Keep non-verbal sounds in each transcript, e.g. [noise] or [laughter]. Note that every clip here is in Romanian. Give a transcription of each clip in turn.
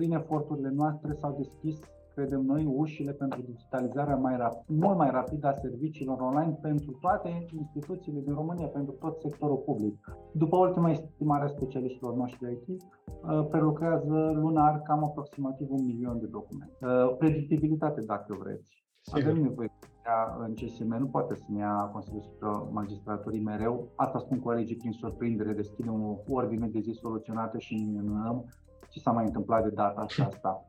prin eforturile noastre s-au deschis credem noi, ușile pentru digitalizarea mai rap- mult mai rapidă a serviciilor online pentru toate instituțiile din România, pentru tot sectorul public. După ultima estimare a specialiștilor noștri IT, uh, prelucrează lunar cam aproximativ un milion de documente. Uh, predictibilitate, dacă vreți. Avem nevoie în CSM, nu poate să ne ia Consiliul Superior Magistraturii mereu. Asta spun colegii prin surprindere, deschidem o ordine de zi soluționată și minunăm ce s-a mai întâmplat de data [laughs] aceasta.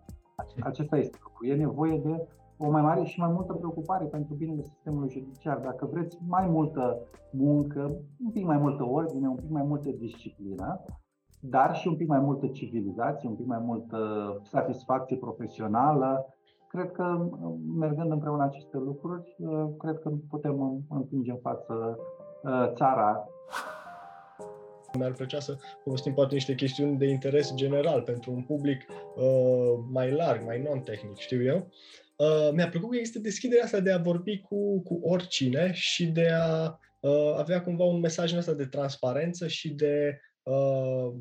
Acesta este lucru. E nevoie de o mai mare și mai multă preocupare pentru binele sistemului judiciar. Dacă vreți mai multă muncă, un pic mai multă ordine, un pic mai multă disciplină, dar și un pic mai multă civilizație, un pic mai multă satisfacție profesională, cred că mergând împreună aceste lucruri, cred că putem împinge în față uh, țara mi-ar plăcea să povestim poate niște chestiuni de interes general pentru un public uh, mai larg, mai non-tehnic, știu eu. Uh, mi-a plăcut că există deschiderea asta de a vorbi cu, cu oricine și de a uh, avea cumva un mesaj ăsta de transparență și de uh,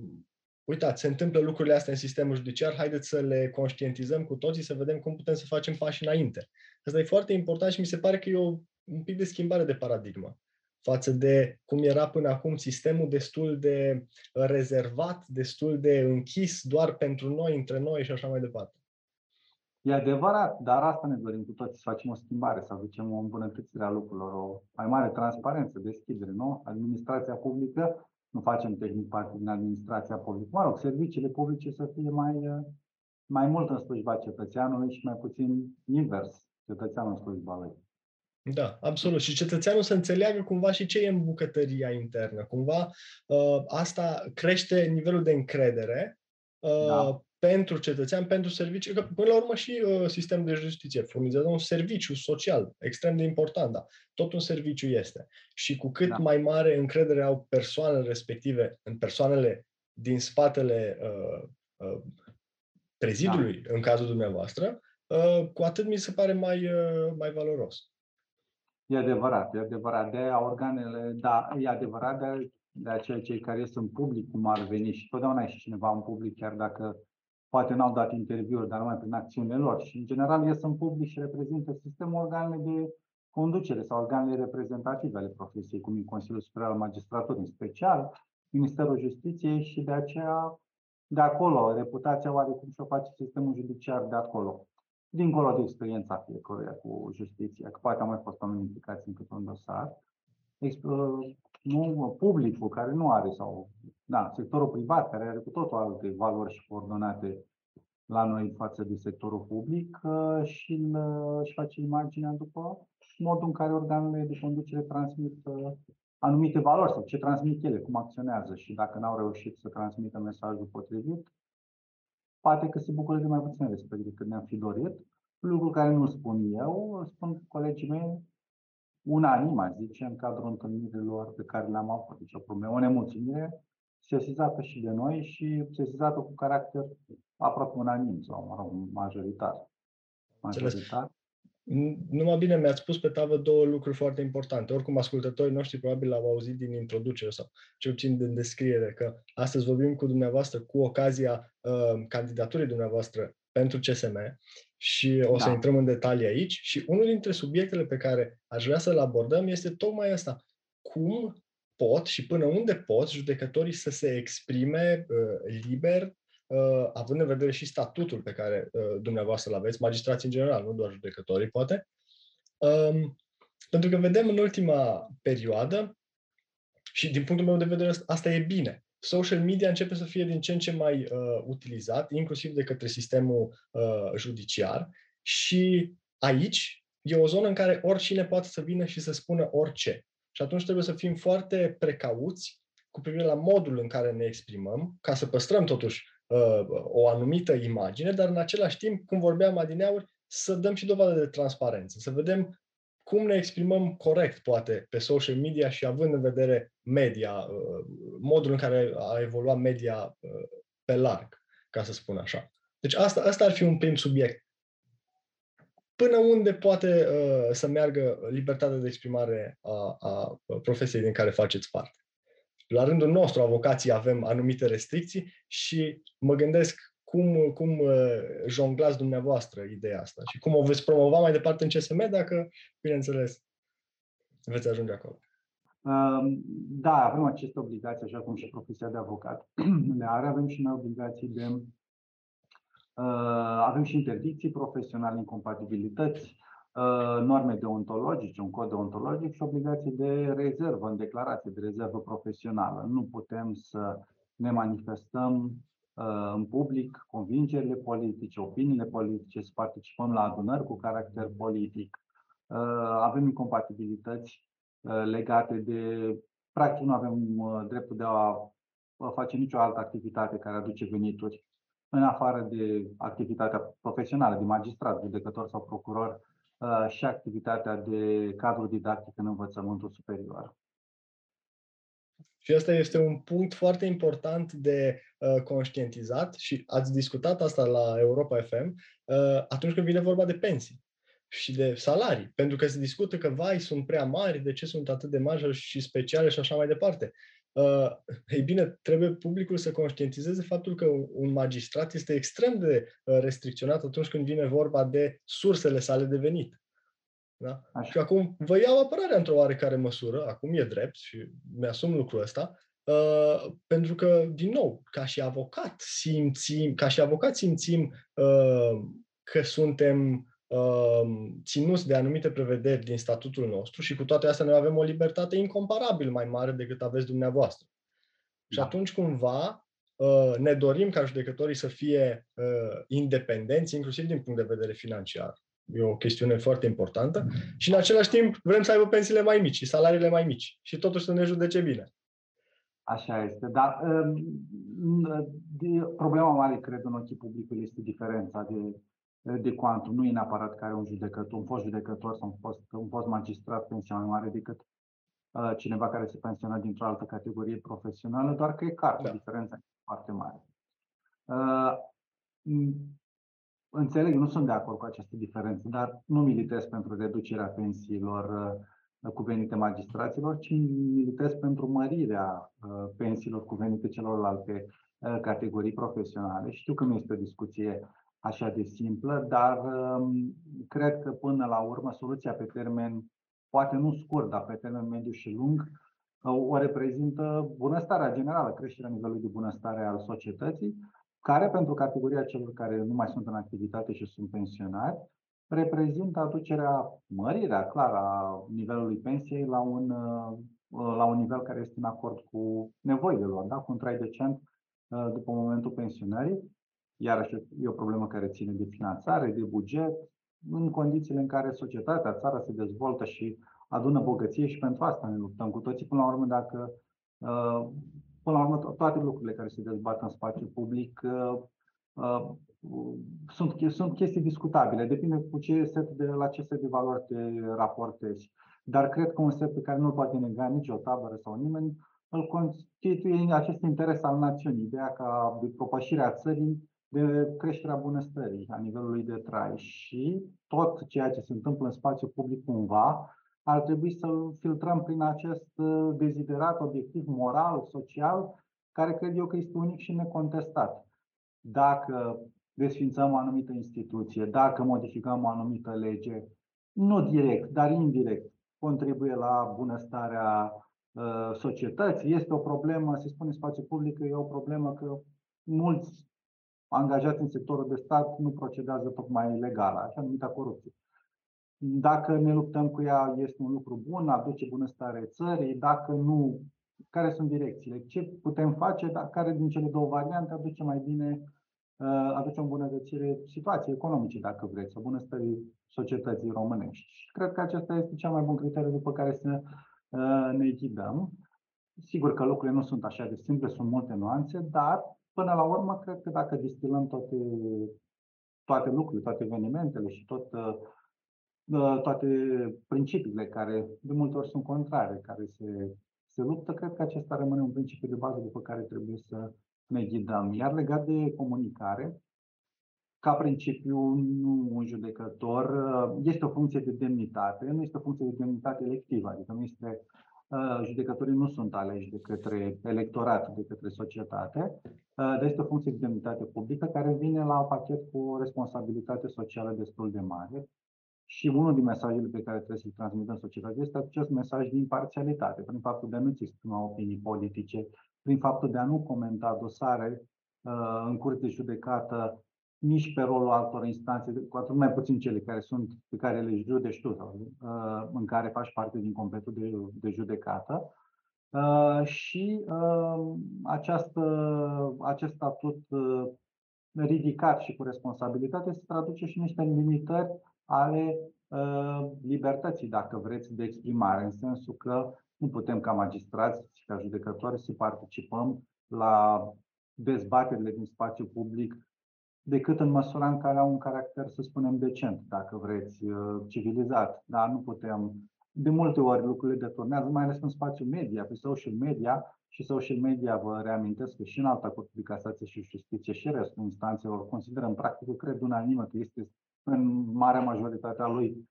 uitați, se întâmplă lucrurile astea în sistemul judiciar, haideți să le conștientizăm cu toții, să vedem cum putem să facem pași înainte. Asta e foarte important și mi se pare că e o, un pic de schimbare de paradigmă față de cum era până acum sistemul destul de rezervat, destul de închis doar pentru noi, între noi și așa mai departe. E adevărat, dar asta ne dorim cu toți, să facem o schimbare, să aducem o îmbunătățire a lucrurilor, o mai mare transparență, deschidere, nu? Administrația publică, nu facem tehnic parte din administrația publică, mă rog, serviciile publice să fie mai, mai mult în slujba cetățeanului și mai puțin invers, cetățeanul în slujba lui. Da, absolut. Și cetățeanul să înțeleagă cumva și ce e în bucătăria internă. Cumva uh, asta crește nivelul de încredere uh, da. pentru cetățean, pentru servicii. Că până la urmă și uh, sistemul de justiție furnizează un serviciu social extrem de important, da. Tot un serviciu este. Și cu cât da. mai mare încredere au persoanele respective în persoanele din spatele uh, uh, prezidului, da. în cazul dumneavoastră, uh, cu atât mi se pare mai, uh, mai valoros. E adevărat, e adevărat. De aia organele, da, e adevărat, de, de aceea cei care sunt public, cum ar veni, și totdeauna e și cineva în public, chiar dacă poate n-au dat interviuri, dar numai prin acțiunile lor. Și, în general, ei sunt public și reprezintă sistemul organele de conducere sau organele reprezentative ale profesiei, cum e Consiliul Superior al Magistraturii, în special Ministerul Justiției și de aceea de acolo, reputația oarecum și-o face sistemul judiciar de acolo dincolo de experiența fiecăruia cu justiția, că poate am mai fost oameni implicați în câte un dosar, uh, nu, publicul care nu are, sau da, sectorul privat care are cu totul alte valori și coordonate la noi față de sectorul public uh, și își face imaginea după modul în care organele de conducere transmit uh, anumite valori sau ce transmit ele, cum acționează și dacă n-au reușit să transmită mesajul potrivit, poate că se bucură de mai puțin respect decât ne-am fi dorit. Lucru care nu spun eu, îl spun colegii mei unanim, aș zice, în cadrul întâlnirilor pe care le-am avut. Deci o problemă, o nemulțumire sesizată și de noi și sesizată cu caracter aproape unanim sau, mă rog, majoritar. Majoritar. Numai bine mi-ați pus pe tavă două lucruri foarte importante. Oricum, ascultătorii noștri probabil l-au auzit din introducere sau cel puțin din descriere, că astăzi vorbim cu dumneavoastră cu ocazia uh, candidaturii dumneavoastră pentru CSM și o să da. intrăm în detalii aici. Și unul dintre subiectele pe care aș vrea să-l abordăm este tocmai asta. Cum pot și până unde pot judecătorii să se exprime uh, liber uh, având în vedere și statutul pe care uh, dumneavoastră îl aveți, magistrații în general, nu doar judecătorii, poate. Um, pentru că vedem în ultima perioadă, și din punctul meu de vedere asta e bine, social media începe să fie din ce în ce mai uh, utilizat, inclusiv de către sistemul uh, judiciar și aici e o zonă în care oricine poate să vină și să spună orice. Și atunci trebuie să fim foarte precauți cu privire la modul în care ne exprimăm, ca să păstrăm totuși uh, o anumită imagine, dar în același timp, cum vorbeam adineauri, să dăm și dovadă de transparență, să vedem cum ne exprimăm corect, poate, pe social media și având în vedere media, uh, modul în care a evoluat media uh, pe larg, ca să spun așa. Deci asta, asta ar fi un prim subiect. Până unde poate uh, să meargă libertatea de exprimare a, a profesiei din care faceți parte? La rândul nostru, avocații, avem anumite restricții și mă gândesc cum, cum uh, jonglați dumneavoastră ideea asta și cum o veți promova mai departe în CSM dacă, bineînțeles, veți ajunge acolo. Um, da, avem aceste obligații, așa cum și profesia de avocat [clears throat] le are. Avem și noi obligații de. Uh, avem și interdicții profesionale, incompatibilități, uh, norme deontologice, un cod deontologic și obligații de rezervă, în declarație de rezervă profesională. Nu putem să ne manifestăm uh, în public convingerile politice, opiniile politice, să participăm la adunări cu caracter politic. Avem incompatibilități Uh, legate de. Practic, nu avem uh, dreptul de a face nicio altă activitate care aduce venituri, în afară de activitatea profesională, de magistrat, judecător sau procuror, uh, și activitatea de cadru didactic în învățământul superior. Și asta este un punct foarte important de uh, conștientizat și ați discutat asta la Europa FM uh, atunci când vine vorba de pensii și de salarii, pentru că se discută că, vai, sunt prea mari, de ce sunt atât de mari și speciale și așa mai departe. Uh, ei bine, trebuie publicul să conștientizeze faptul că un magistrat este extrem de uh, restricționat atunci când vine vorba de sursele sale de venit. Da? Și acum vă iau apărarea într-o oarecare măsură, acum e drept și mi-asum lucrul ăsta, uh, pentru că, din nou, ca și avocat simțim, ca și avocat simțim uh, că suntem Um, ținuți de anumite prevederi din statutul nostru și cu toate astea noi avem o libertate incomparabil mai mare decât aveți dumneavoastră. Da. Și atunci cumva uh, ne dorim ca judecătorii să fie uh, independenți, inclusiv din punct de vedere financiar. E o chestiune foarte importantă. Și în același timp vrem să aibă pensiile mai mici și salariile mai mici. Și totuși să ne judece bine. Așa este. Dar um, problema mare, cred, în ochii publicului este diferența de de cuantum. Nu e neapărat că are un judecător, un fost judecător sau un fost, un fost magistrat pensia mai mare decât uh, cineva care se pensionează dintr-o altă categorie profesională, doar că e clar, da. diferența e foarte mare. Uh, înțeleg, nu sunt de acord cu aceste diferențe, dar nu militez pentru reducerea pensiilor uh, cuvenite magistraților, ci militez pentru mărirea uh, pensiilor cuvenite celorlalte uh, categorii profesionale. Știu că nu este o discuție așa de simplă, dar um, cred că până la urmă soluția pe termen, poate nu scurt, dar pe termen mediu și lung, uh, o reprezintă bunăstarea generală, creșterea nivelului de bunăstare al societății, care pentru categoria celor care nu mai sunt în activitate și sunt pensionari, reprezintă aducerea, mărirea clară a nivelului pensiei la un, uh, la un nivel care este în acord cu nevoile lor, da? cu un trai decent uh, după momentul pensionării Iarăși e o problemă care ține de finanțare, de buget, în condițiile în care societatea, țara se dezvoltă și adună bogăție și pentru asta ne luptăm cu toții. Până la urmă, dacă uh, până la urmă toate lucrurile care se dezbat în spațiu public uh, uh, sunt, sunt chestii discutabile, depinde cu ce set de, la ce set de valori te raportezi. Dar cred că un set pe care nu-l poate nega nicio tabără sau nimeni îl constituie acest interes al națiunii, ideea ca de propășirea țării de creșterea bunăstării, a nivelului de trai și tot ceea ce se întâmplă în spațiu public cumva ar trebui să filtrăm prin acest uh, deziderat obiectiv moral, social, care cred eu că este unic și necontestat. Dacă desfințăm o anumită instituție, dacă modificăm o anumită lege, nu direct, dar indirect, contribuie la bunăstarea uh, societății. Este o problemă, se spune în spațiu public că e o problemă că mulți angajați în sectorul de stat nu procedează tocmai legal, așa numită corupție. Dacă ne luptăm cu ea, este un lucru bun, aduce bunăstare țării, dacă nu, care sunt direcțiile? Ce putem face, dar care din cele două variante aduce mai bine, uh, aduce o îmbunătățire situației economice, dacă vreți, o bunăstării societății românești. Și cred că acesta este cel mai bun criteriu după care să uh, ne ghidăm. Sigur că lucrurile nu sunt așa de simple, sunt multe nuanțe, dar Până la urmă, cred că dacă distilăm toate, toate lucrurile, toate evenimentele și tot, uh, uh, toate principiile care de multe ori sunt contrare, care se, se luptă, cred că acesta rămâne un principiu de bază după care trebuie să ne ghidăm. Iar legat de comunicare, ca principiu, nu un judecător, uh, este o funcție de demnitate, nu este o funcție de demnitate electivă, adică nu este Uh, judecătorii nu sunt aleși de către electorat, de către societate, uh, dar este o funcție de demnitate publică care vine la pachet cu o responsabilitate socială destul de mare. Și unul din mesajele pe care trebuie să-l transmitem societatea este acest mesaj de imparțialitate, prin faptul de a nu-ți exprima opinii politice, prin faptul de a nu comenta dosare uh, în curte de judecată nici pe rolul altor instanțe, cu atât mai puțin cele care sunt, pe care le judești tu sau uh, în care faci parte din competul de, de judecată. Uh, și uh, această, acest statut uh, ridicat și cu responsabilitate se traduce și niște limitări ale uh, libertății, dacă vreți, de exprimare, în sensul că nu putem ca magistrați și ca judecători să participăm la dezbaterile din spațiu public decât în măsura în care au un caracter, să spunem, decent, dacă vreți, uh, civilizat. Dar nu putem. De multe ori lucrurile deturnează, mai ales în spațiul media, pe social media, și social media, vă reamintesc că și în alta Curte de Casație și Justiție și restul instanțelor consideră în practică, cred unanimă, că este în marea majoritate a lui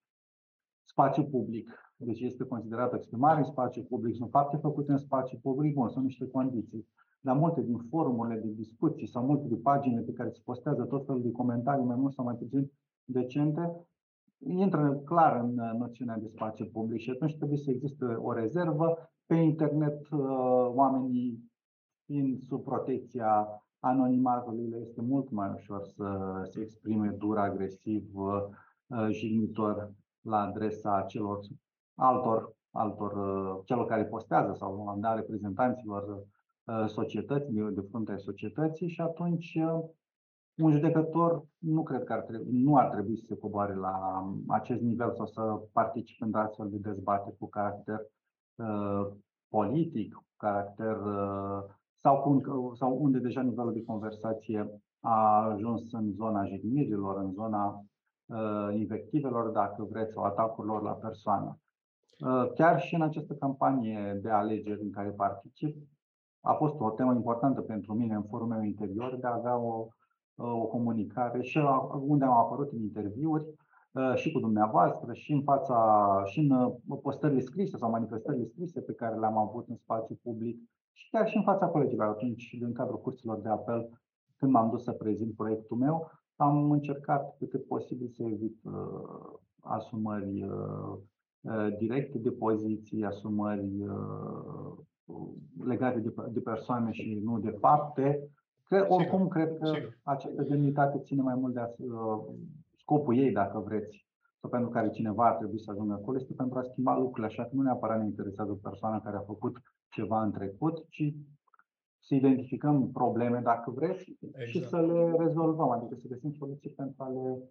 spațiu public. Deci este considerată exprimare în spațiu public, sunt fapte făcute în spațiu public, bun, sunt niște condiții dar multe din forumurile de discuții sau multe din paginile pe care se postează tot felul de comentarii mai mult sau mai puțin decente, intră clar în uh, noțiunea de spațiu public și atunci trebuie să existe o rezervă. Pe internet, uh, oamenii fiind sub protecția anonimatului, le este mult mai ușor să se exprime dur, agresiv, uh, jignitor la adresa celor altor, altor celor care postează sau la reprezentanților Uh, societății, de frunte ai societății și atunci uh, un judecător nu cred că ar trebui, nu ar trebui să se coboare la acest nivel sau să participe în astfel de dezbateri cu caracter uh, politic, cu caracter uh, sau, cu, sau unde deja nivelul de conversație a ajuns în zona jignirilor, în zona uh, invectivelor, dacă vreți, sau atacurilor la persoană. Uh, chiar și în această campanie de alegeri în care particip, a fost o temă importantă pentru mine în forul meu interior de a avea o, o comunicare și unde am apărut în interviuri ă, și cu dumneavoastră și în fața și în ă, postările scrise sau manifestările scrise pe care le-am avut în spațiu public și chiar și în fața colegilor atunci din cadrul curților de apel când m-am dus să prezint proiectul meu, am încercat pe cât posibil să evit uh, asumări uh, directe de poziții, asumări uh, legate de, de persoane și nu de fapte. Cred, oricum, cred că această demnitate ține mai mult de uh, scopul ei, dacă vreți, sau pentru care cineva ar trebui să ajungă acolo, este pentru a schimba lucrurile, așa că nu neapărat ne interesează persoana care a făcut ceva în trecut, ci să identificăm probleme, dacă vreți, exact. și să le rezolvăm, adică să găsim soluții pentru a le uh,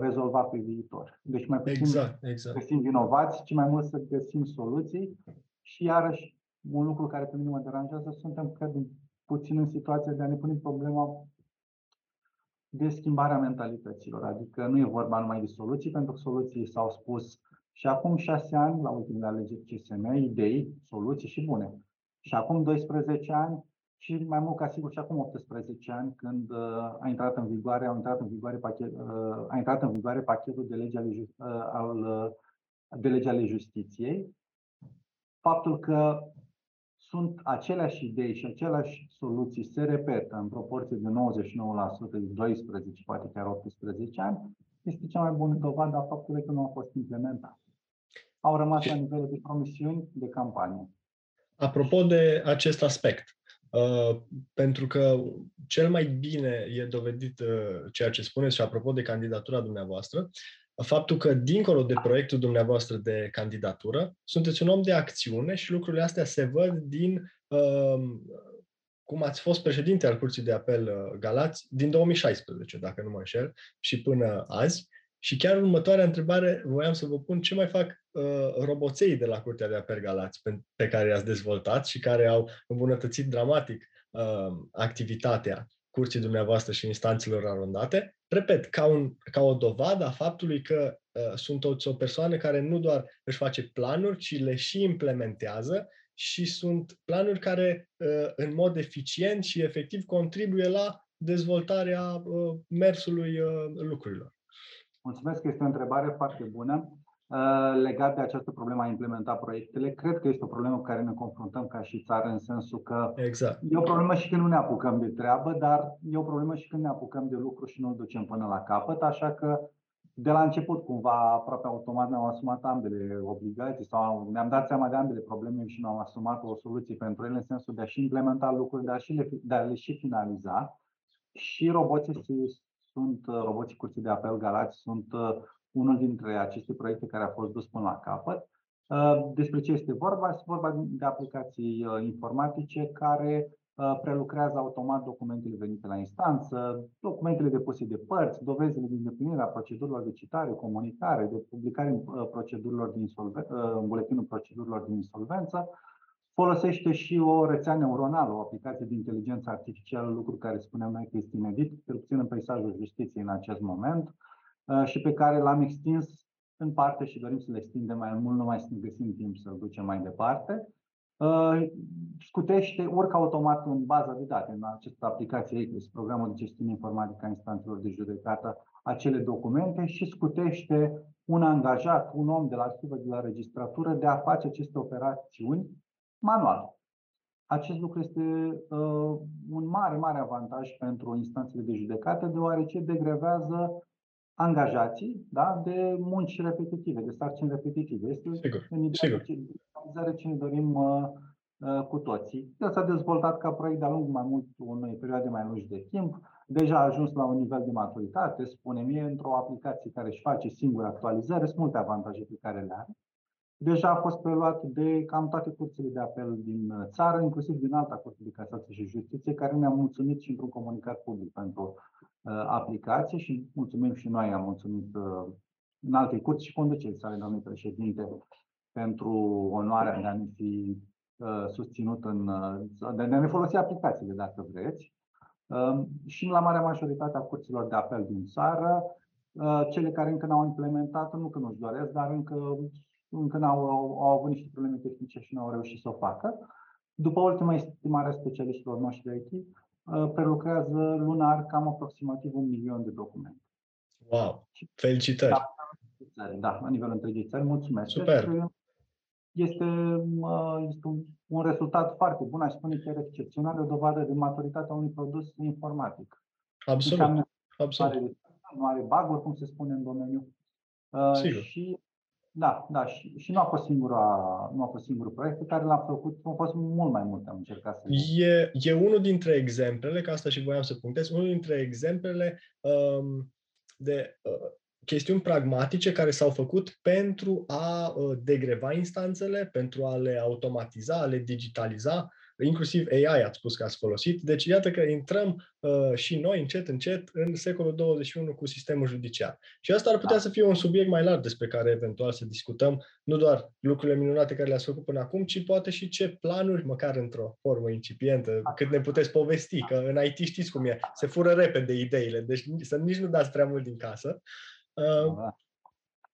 rezolva pe viitor. Deci mai puțin exact, exact. găsim vinovați, ci mai mult să găsim soluții și iarăși un lucru care pe mine mă deranjează, suntem, cred, puțin în situația de a ne pune problema de schimbarea mentalităților. Adică nu e vorba numai de soluții, pentru că soluții s-au spus și acum șase ani, la ultimele alegeri CSM, idei, soluții și bune. Și acum 12 ani și mai mult ca sigur și acum 18 ani, când uh, a intrat în vigoare, a intrat în vigoare, pachet, uh, a intrat în vigoare pachetul de lege ale, uh, al, uh, de lege ale justiției, faptul că sunt aceleași idei și aceleași soluții se repetă în proporție de 99% de 12, poate chiar 18 ani, este cea mai bună dovadă a faptului că nu a fost implementat. Au rămas la nivelul de promisiuni de campanie. Apropo de acest aspect, uh, pentru că cel mai bine e dovedit uh, ceea ce spuneți și apropo de candidatura dumneavoastră, faptul că, dincolo de proiectul dumneavoastră de candidatură, sunteți un om de acțiune și lucrurile astea se văd din uh, cum ați fost președinte al Curții de Apel uh, Galați din 2016, dacă nu mă înșel, și până azi. Și chiar următoarea întrebare voiam să vă pun ce mai fac uh, roboței de la Curtea de Apel Galați pe, pe care i-ați dezvoltat și care au îmbunătățit dramatic uh, activitatea curții dumneavoastră și instanțelor arondate, repet, ca, un, ca o dovadă a faptului că uh, sunt o, o persoană care nu doar își face planuri, ci le și implementează și sunt planuri care uh, în mod eficient și efectiv contribuie la dezvoltarea uh, mersului uh, lucrurilor. Mulțumesc, este o întrebare foarte bună. Uh, legat de această problemă a implementa proiectele, cred că este o problemă cu care ne confruntăm ca și țară, în sensul că exact. e o problemă și când nu ne apucăm de treabă, dar e o problemă și când ne apucăm de lucru și nu îl ducem până la capăt, așa că de la început, cumva, aproape automat ne-am asumat ambele obligații sau ne-am dat seama de ambele probleme și ne-am asumat o soluție pentru ele, în sensul de a și implementa lucruri, de a, și le, de a le și finaliza. Și roboții sunt, roboții curții de apel Galați sunt unul dintre aceste proiecte care a fost dus până la capăt. Uh, despre ce este vorba? Este vorba de aplicații uh, informatice care uh, prelucrează automat documentele venite la instanță, documentele depuse de părți, dovezile de îndeplinire a procedurilor de citare, comunicare, de publicare în, procedurilor din în buletinul procedurilor din insolvență. Folosește și o rețea neuronală, o aplicație de inteligență artificială, lucru care spunem noi că este inedit, cel puțin în peisajul justiției în acest moment. Uh, și pe care l-am extins în parte și dorim să le extindem mai mult, nu mai să găsim timp să-l ducem mai departe. Uh, scutește, urcă automat în baza de date, în această aplicație ECRIS, programul de gestiune informatică a instanțelor de judecată, acele documente și scutește un angajat, un om de la arhivă, de la registratură, de a face aceste operațiuni manual. Acest lucru este uh, un mare, mare avantaj pentru instanțele de judecată, deoarece degrevează angajații da, de munci repetitive, de sarcini repetitive. Este sigur, în ideea de ce ne dorim uh, uh, cu toții. El s-a dezvoltat ca proiect de-a lungul mai mult unei perioade mai lungi de timp. Deja a ajuns la un nivel de maturitate, spune mie, într-o aplicație care își face singură actualizare, sunt multe avantaje pe care le are. Deja a fost preluat de cam toate curțile de apel din țară, inclusiv din alta Curte de Casație și Justiție, care ne-a mulțumit și într-un comunicat public pentru Uh, aplicație și mulțumim și noi, am mulțumit uh, în alte curți și conducerii sale, domnului președinte, pentru onoarea de a ne fi uh, susținut în, de a ne folosi aplicațiile, dacă vreți. Și la marea majoritate a curților de apel din țară, cele care încă n-au implementat, nu că nu-și doresc, dar încă, încă n-au, au avut niște probleme tehnice și nu au reușit să o facă. După ultima estimare a specialiștilor noștri IT, Uh, prelucrează lunar cam aproximativ un milion de documente. Wow! Felicitări! Da, da la nivelul întregii țări. Mulțumesc! Super! Deci, este, este un, un rezultat foarte bun, aș spune chiar excepțional, o dovadă de maturitatea unui produs informatic. Absolut. Absolut. Are, nu are bug cum se spune în domeniu. Uh, Sigur. Și da, da, și, și nu a fost singura, nu a fost singurul proiect pe care l-am făcut, au fost mult mai multe, am încercat să... E, e unul dintre exemplele, că asta și voiam să punctez, unul dintre exemplele um, de uh, chestiuni pragmatice care s-au făcut pentru a uh, degreva instanțele, pentru a le automatiza, a le digitaliza, inclusiv AI ați spus că ați folosit. Deci iată că intrăm uh, și noi încet, încet în secolul 21 cu sistemul judiciar. Și asta ar putea da. să fie un subiect mai larg despre care eventual să discutăm, nu doar lucrurile minunate care le-ați făcut până acum, ci poate și ce planuri, măcar într-o formă incipientă, da. cât ne puteți povesti, că în IT știți cum e, se fură repede ideile, deci să nici nu dați prea mult din casă. Uh, da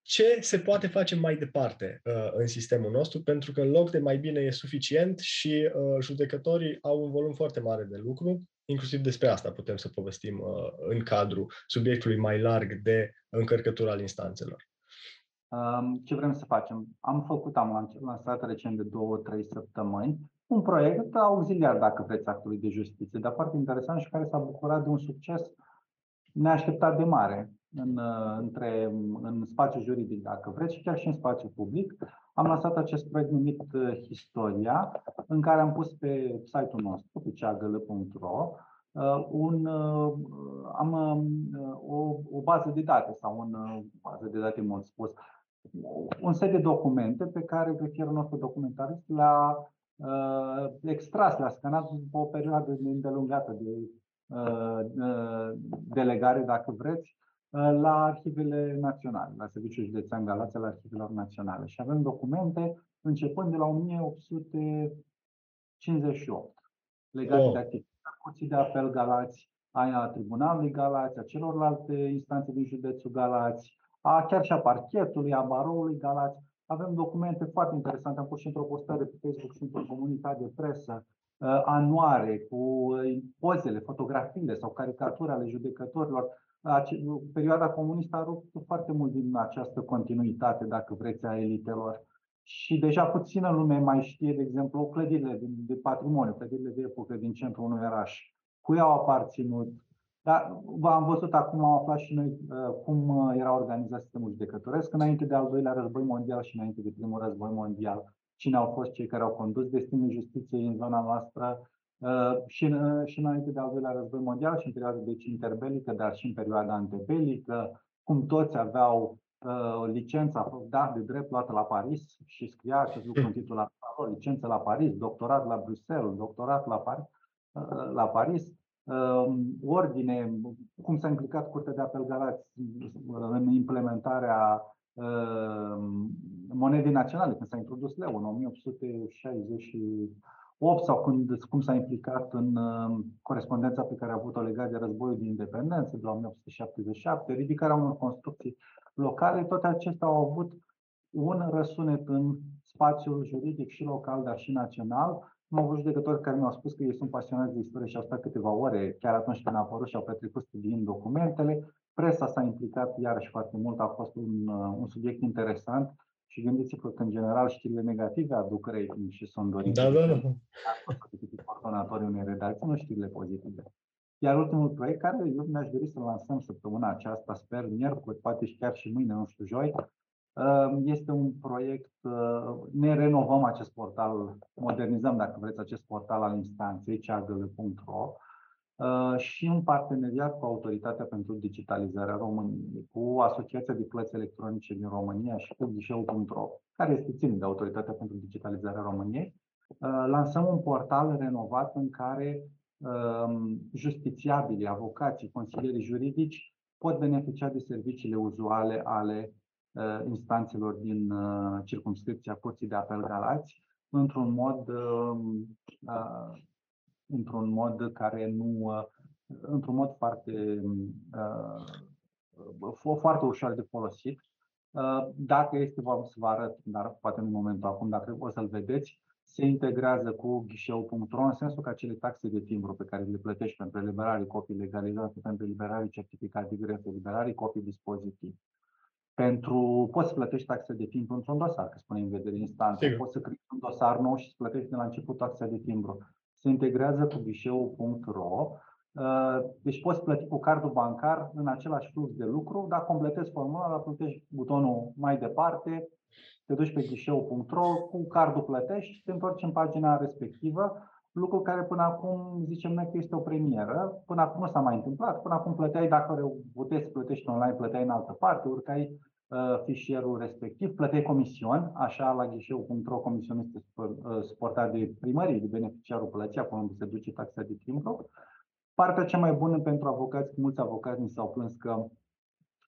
ce se poate face mai departe uh, în sistemul nostru, pentru că loc de mai bine e suficient și uh, judecătorii au un volum foarte mare de lucru. Inclusiv despre asta putem să povestim uh, în cadrul subiectului mai larg de încărcătură al instanțelor. Um, ce vrem să facem? Am făcut, am lansat recent de două, trei săptămâni, un proiect auxiliar, dacă vreți, actului de justiție, dar foarte interesant și care s-a bucurat de un succes neașteptat de mare în, uh, între, în spațiu juridic, dacă vreți, și chiar și în spațiu public. Am lansat acest proiect numit uh, Historia, în care am pus pe site-ul nostru, pe ceagălă.ro, uh, un, am o, o bază de date sau un bază de date mult spus, un set de documente pe care grefierul nostru documentarist le-a uh, extras, le-a scanat după o perioadă îndelungată de uh, delegare, dacă vreți, Uh, la arhivele naționale, la Serviciul Județean Galați al Arhivelor Naționale. Și avem documente începând de la 1858 legate oh. de activitatea Curții de Apel Galați, a Tribunalului Galați, a celorlalte instanțe din județul Galați, a chiar și a parchetului, a baroului Galați. Avem documente foarte interesante. Am pus și într-o postare pe Facebook și într-o comunitate de presă uh, anuare cu uh, pozele, fotografiile sau caricaturi ale judecătorilor perioada comunistă a rupt foarte mult din această continuitate, dacă vreți, a elitelor. Și deja puțină lume mai știe, de exemplu, clădirile de, de patrimoniu, clădirile de epocă din centrul unui oraș. Cui au aparținut? Dar am văzut acum, am aflat și noi uh, cum uh, era organizat sistemul judecătoresc înainte de al doilea război mondial și înainte de primul război mondial. Cine au fost cei care au condus destinul justiției în zona noastră, Uh, și, în, și înainte de al doilea război mondial și în perioada deci interbelică, dar și în perioada antebelică, cum toți aveau uh, licența da, de drept luată la Paris și scria acest lucru în titlul la licență la Paris, doctorat la Bruxelles, doctorat la Paris, uh, la Paris. Uh, ordine, cum s-a implicat Curtea de Apel Galați în implementarea uh, monedei naționale, când s-a introdus leu în 1860 8 sau când, cum s-a implicat în uh, corespondența pe care a avut-o legat de războiul de independență de la 1877, ridicarea unor construcții locale, toate acestea au avut un răsunet în spațiul juridic și local, dar și național. Nu au avut judecători care mi-au spus că ei sunt pasionați de istorie și au stat câteva ore, chiar atunci când a apărut și au petrecut studiind documentele. Presa s-a implicat iarăși foarte mult, a fost un, uh, un subiect interesant și gândiți-vă că, în general, știrile negative aduc rating și sunt dorite. Da, da, da. Coordonatorii unei redacții, nu știrile pozitive. Iar ultimul proiect, care eu mi-aș dori să lansăm săptămâna aceasta, sper, miercuri, poate și chiar și mâine, nu știu, joi, uh, este un proiect, uh, ne renovăm acest portal, modernizăm, dacă vreți, acest portal al instanței, ceagăle.ro, Uh, și în parteneriat cu Autoritatea pentru Digitalizarea României, cu Asociația de Plăți Electronice din România și cu Ghișeu.ro, care este ținut de Autoritatea pentru Digitalizarea României, uh, lansăm un portal renovat în care um, justițiabili, avocații, consilierii juridici pot beneficia de serviciile uzuale ale uh, instanțelor din circumscripția Curții de Apel Galați într-un mod um, într-un mod care nu, uh, într-un mod foarte, uh, foarte ușor de folosit. Uh, dacă este, vă să vă arăt, dar poate în momentul acum, dacă o să-l vedeți, se integrează cu ghișeu.ro în sensul că acele taxe de timbru pe care le plătești pentru eliberare copii legalizate, pentru eliberare certificat de gref, eliberare copii dispozitiv, pentru, poți să plătești taxe de timbru într-un dosar, că spune în vedere instanță, poți să creezi un dosar nou și să plătești de la început taxa de timbru se integrează cu ghișeu.ro. Uh, deci poți plăti cu cardul bancar în același flux de lucru, dar completezi formularul, plătești butonul mai departe, te duci pe ghișeu.ro, cu cardul plătești, te întorci în pagina respectivă, lucru care până acum zicem noi că este o premieră, până acum nu s-a mai întâmplat, până acum plăteai dacă puteai să plătești online, plăteai în altă parte, urcai Uh, fișierul respectiv, plăteai comision, așa la ghișeu.ro comision este uh, suportat de primărie, de beneficiarul plății, acolo unde se duce taxa de timbru. Partea cea mai bună pentru avocați, mulți avocați mi s-au plâns că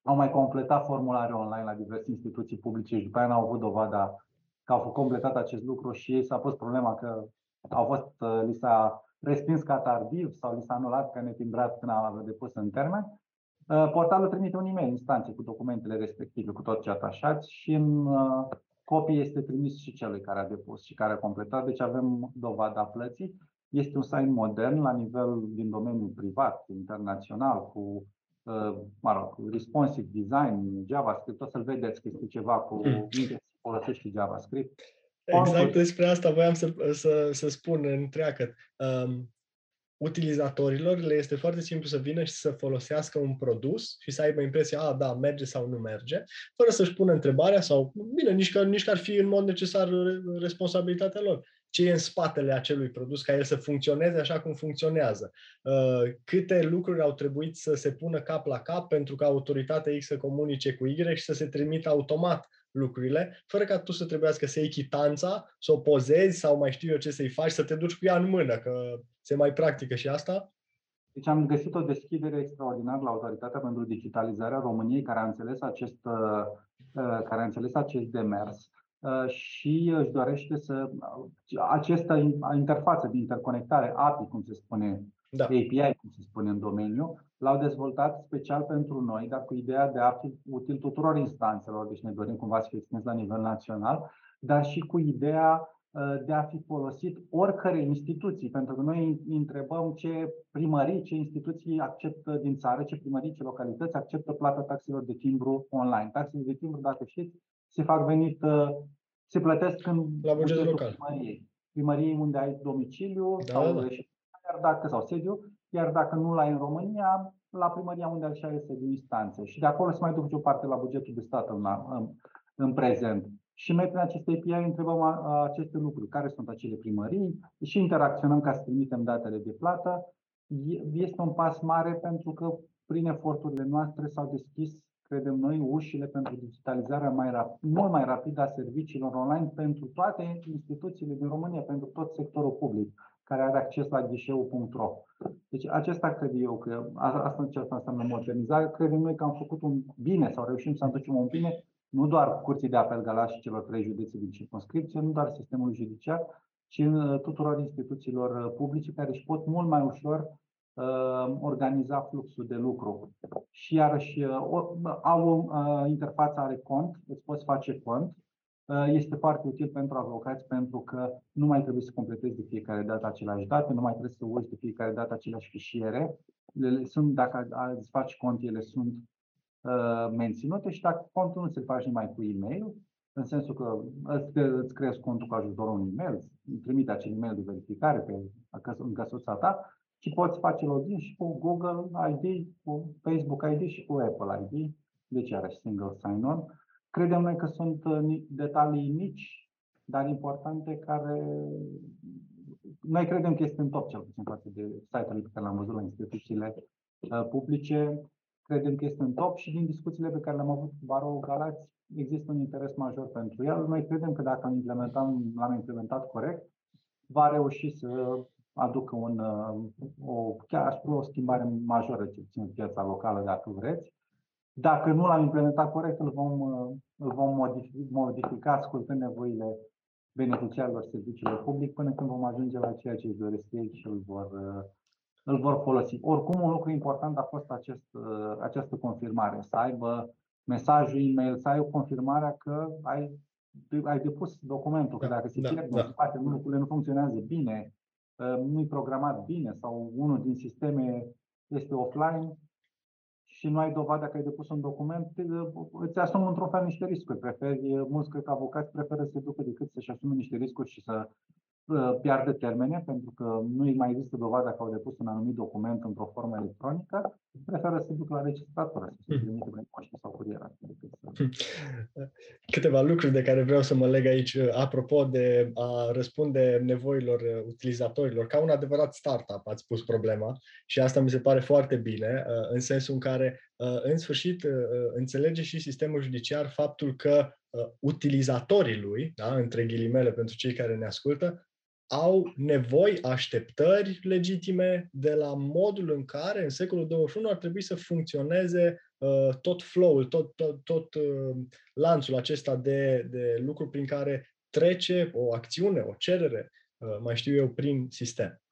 au mai completat formulare online la diverse instituții publice și după aia n-au avut dovada că au completat acest lucru și ei s-a pus problema că au fost, uh, li s-a respins ca tardiv sau li s-a anulat că netimbrat când au depus în termen. Uh, portalul trimite un e-mail instanței cu documentele respective, cu tot ce atașați și în uh, copie este trimis și celui care a depus și care a completat. Deci avem dovada plății. Este un site modern la nivel din domeniul privat, internațional, cu uh, mă rog, responsive design, JavaScript. O să-l vedeți că este ceva cu hmm. folosește JavaScript. Exact despre asta voiam să, să, să spun întreagă. Um, utilizatorilor le este foarte simplu să vină și să folosească un produs și să aibă impresia, a, da, merge sau nu merge, fără să-și pună întrebarea sau, bine, nici că, nici că ar fi în mod necesar responsabilitatea lor. Ce e în spatele acelui produs ca el să funcționeze așa cum funcționează? Uh, câte lucruri au trebuit să se pună cap la cap pentru ca autoritatea X să comunice cu Y și să se trimită automat lucrurile, fără ca tu să trebuiască să iei chitanța, să o pozezi sau mai știu eu ce să-i faci, să te duci cu ea în mână, că se mai practică și asta? Deci am găsit o deschidere extraordinară la Autoritatea pentru Digitalizarea României care a înțeles acest, uh, uh, care a înțeles acest demers uh, și își dorește să această interfață de interconectare API, cum se spune, da. API, cum se spune în domeniu, l-au dezvoltat special pentru noi, dar cu ideea de a fi util tuturor instanțelor, deci ne dorim cumva să fie extins la nivel național, dar și cu ideea uh, de a fi folosit oricărei instituții, pentru că noi întrebăm ce primării, ce instituții acceptă din țară, ce primării, ce localități acceptă plata taxelor de timbru online. Taxele de timbru, dacă știți, se fac venit, uh, se plătesc în la bugetul local. primăriei. Primăriei unde ai domiciliu Da, sau, da. Iar dacă, sau sediu, iar dacă nu l-ai în România, la primăria unde și are sediu instanțe. Și de acolo se mai duce o parte la bugetul de stat în, în, în prezent. Și noi prin aceste API întrebăm a, a, aceste lucruri, care sunt acele primării și interacționăm ca să trimitem datele de plată. E- Este un pas mare pentru că prin eforturile noastre s-au deschis, credem noi, ușile pentru digitalizarea mai rap- mult mai rapidă a serviciilor online pentru toate instituțiile din România, pentru tot sectorul public care are acces la ghișeu.ro. Deci acesta cred eu că a- asta, ce asta înseamnă modernizare. Credem noi că am făcut un bine sau reușim să aducem un bine nu doar Curții de Apel Galați și celor trei județe din circunscripție, nu doar sistemului judiciar, ci uh, tuturor instituțiilor uh, publice care își pot mult mai ușor uh, organiza fluxul de lucru. Și iarăși uh, o- au uh, interfața are cont, îți poți face cont. Uh, Este foarte util pentru avocați pentru că nu mai trebuie să completezi de fiecare dată aceleași date, nu mai trebuie să uiți de fiecare dată aceleași fișiere. Ele sunt, dacă a- îți faci cont, ele sunt uh, menținute și dacă contul nu se face numai cu e-mail, în sensul că îți, îți creezi contul cu ajutorul unui e-mail, îți trimite acel e-mail de verificare pe, acasă- în căsuța ta, ci poți face login și cu Google ID, cu Facebook ID și cu Apple ID, deci iarăși single sign-on. Credem noi că sunt uh, ni- detalii mici, dar importante, care noi credem că este în top, cel puțin față de site-ul pe care l-am văzut la instituțiile uh, publice. Credem că este în top și din discuțiile pe care le-am avut cu Barou Galați, există un interes major pentru el. Noi credem că dacă implementăm, l-am implementat corect, va reuși să aducă un, uh, o, chiar aș spune o schimbare majoră, ce puțin în piața locală, dacă vreți. Dacă nu l-am implementat corect, îl vom, uh, îl vom modifica, modifica ascultând nevoile beneficiarilor serviciilor public până când vom ajunge la ceea ce își doresc ei și îl vor, uh, îl vor folosi. Oricum, un lucru important a fost acest, uh, această confirmare, să aibă mesajul e-mail, să ai o confirmare că ai, ai depus documentul, că Da, dacă se da, pierde da. în spate, nu, lucrurile nu funcționează bine, uh, nu-i programat bine sau unul din sisteme este offline, și nu ai dovada că ai depus un document, îți asumi într-un fel niște riscuri. Preferi, mulți cred că avocați preferă să se ducă decât să-și asume niște riscuri și să uh, piardă termene, pentru că nu îi mai există dovada că au depus un anumit document într-o formă electronică, preferă să se ducă la registratură, să se Hmm. trimite prin poștă sau curieră. decât să- Câteva lucruri de care vreau să mă leg aici, uh, apropo de a răspunde nevoilor uh, utilizatorilor. Ca un adevărat startup ați pus problema și asta mi se pare foarte bine, uh, în sensul în care, uh, în sfârșit, uh, uh, înțelege și sistemul judiciar faptul că uh, utilizatorii lui, da, între ghilimele pentru cei care ne ascultă, au nevoi, așteptări legitime de la modul în care în secolul 21 ar trebui să funcționeze uh, tot flow-ul, tot, tot, tot uh, lanțul acesta de, de lucru prin care trece o acțiune, o cerere, uh, mai știu eu, prin sistem.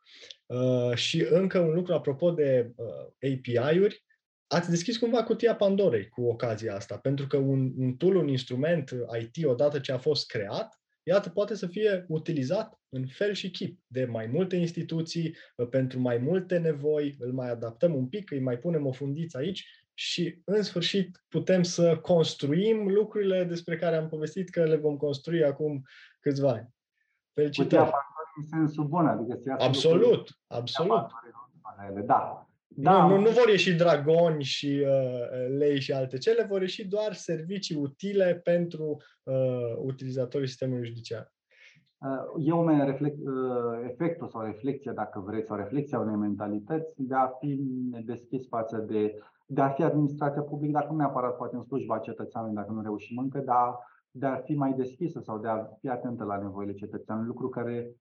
Uh, și încă un lucru apropo de uh, API-uri, ați deschis cumva cutia Pandorei cu ocazia asta, pentru că un, un tool, un instrument IT, odată ce a fost creat, iată, poate să fie utilizat în fel și chip de mai multe instituții, uh, pentru mai multe nevoi, îl mai adaptăm un pic, îi mai punem o fundiță aici și, în sfârșit, putem să construim lucrurile despre care am povestit că le vom construi acum câțiva ani. Putea Felicitări! face în sensul bun, adică să iasă lucrurile Absolut, absolut. ele. Da. Da, nu, nu vor ieși dragoni și uh, lei și alte cele, vor ieși doar servicii utile pentru uh, utilizatorii sistemului judiciar. Uh, Eu mă reflect, uh, efectul sau reflexia, dacă vreți, sau reflexia unei mentalități de a fi deschis față de, de a fi administrația publică, dacă nu neapărat poate în slujba cetățeanului, dacă nu reușim încă, dar de a fi mai deschisă sau de a fi atentă la nevoile cetățeanului, lucru care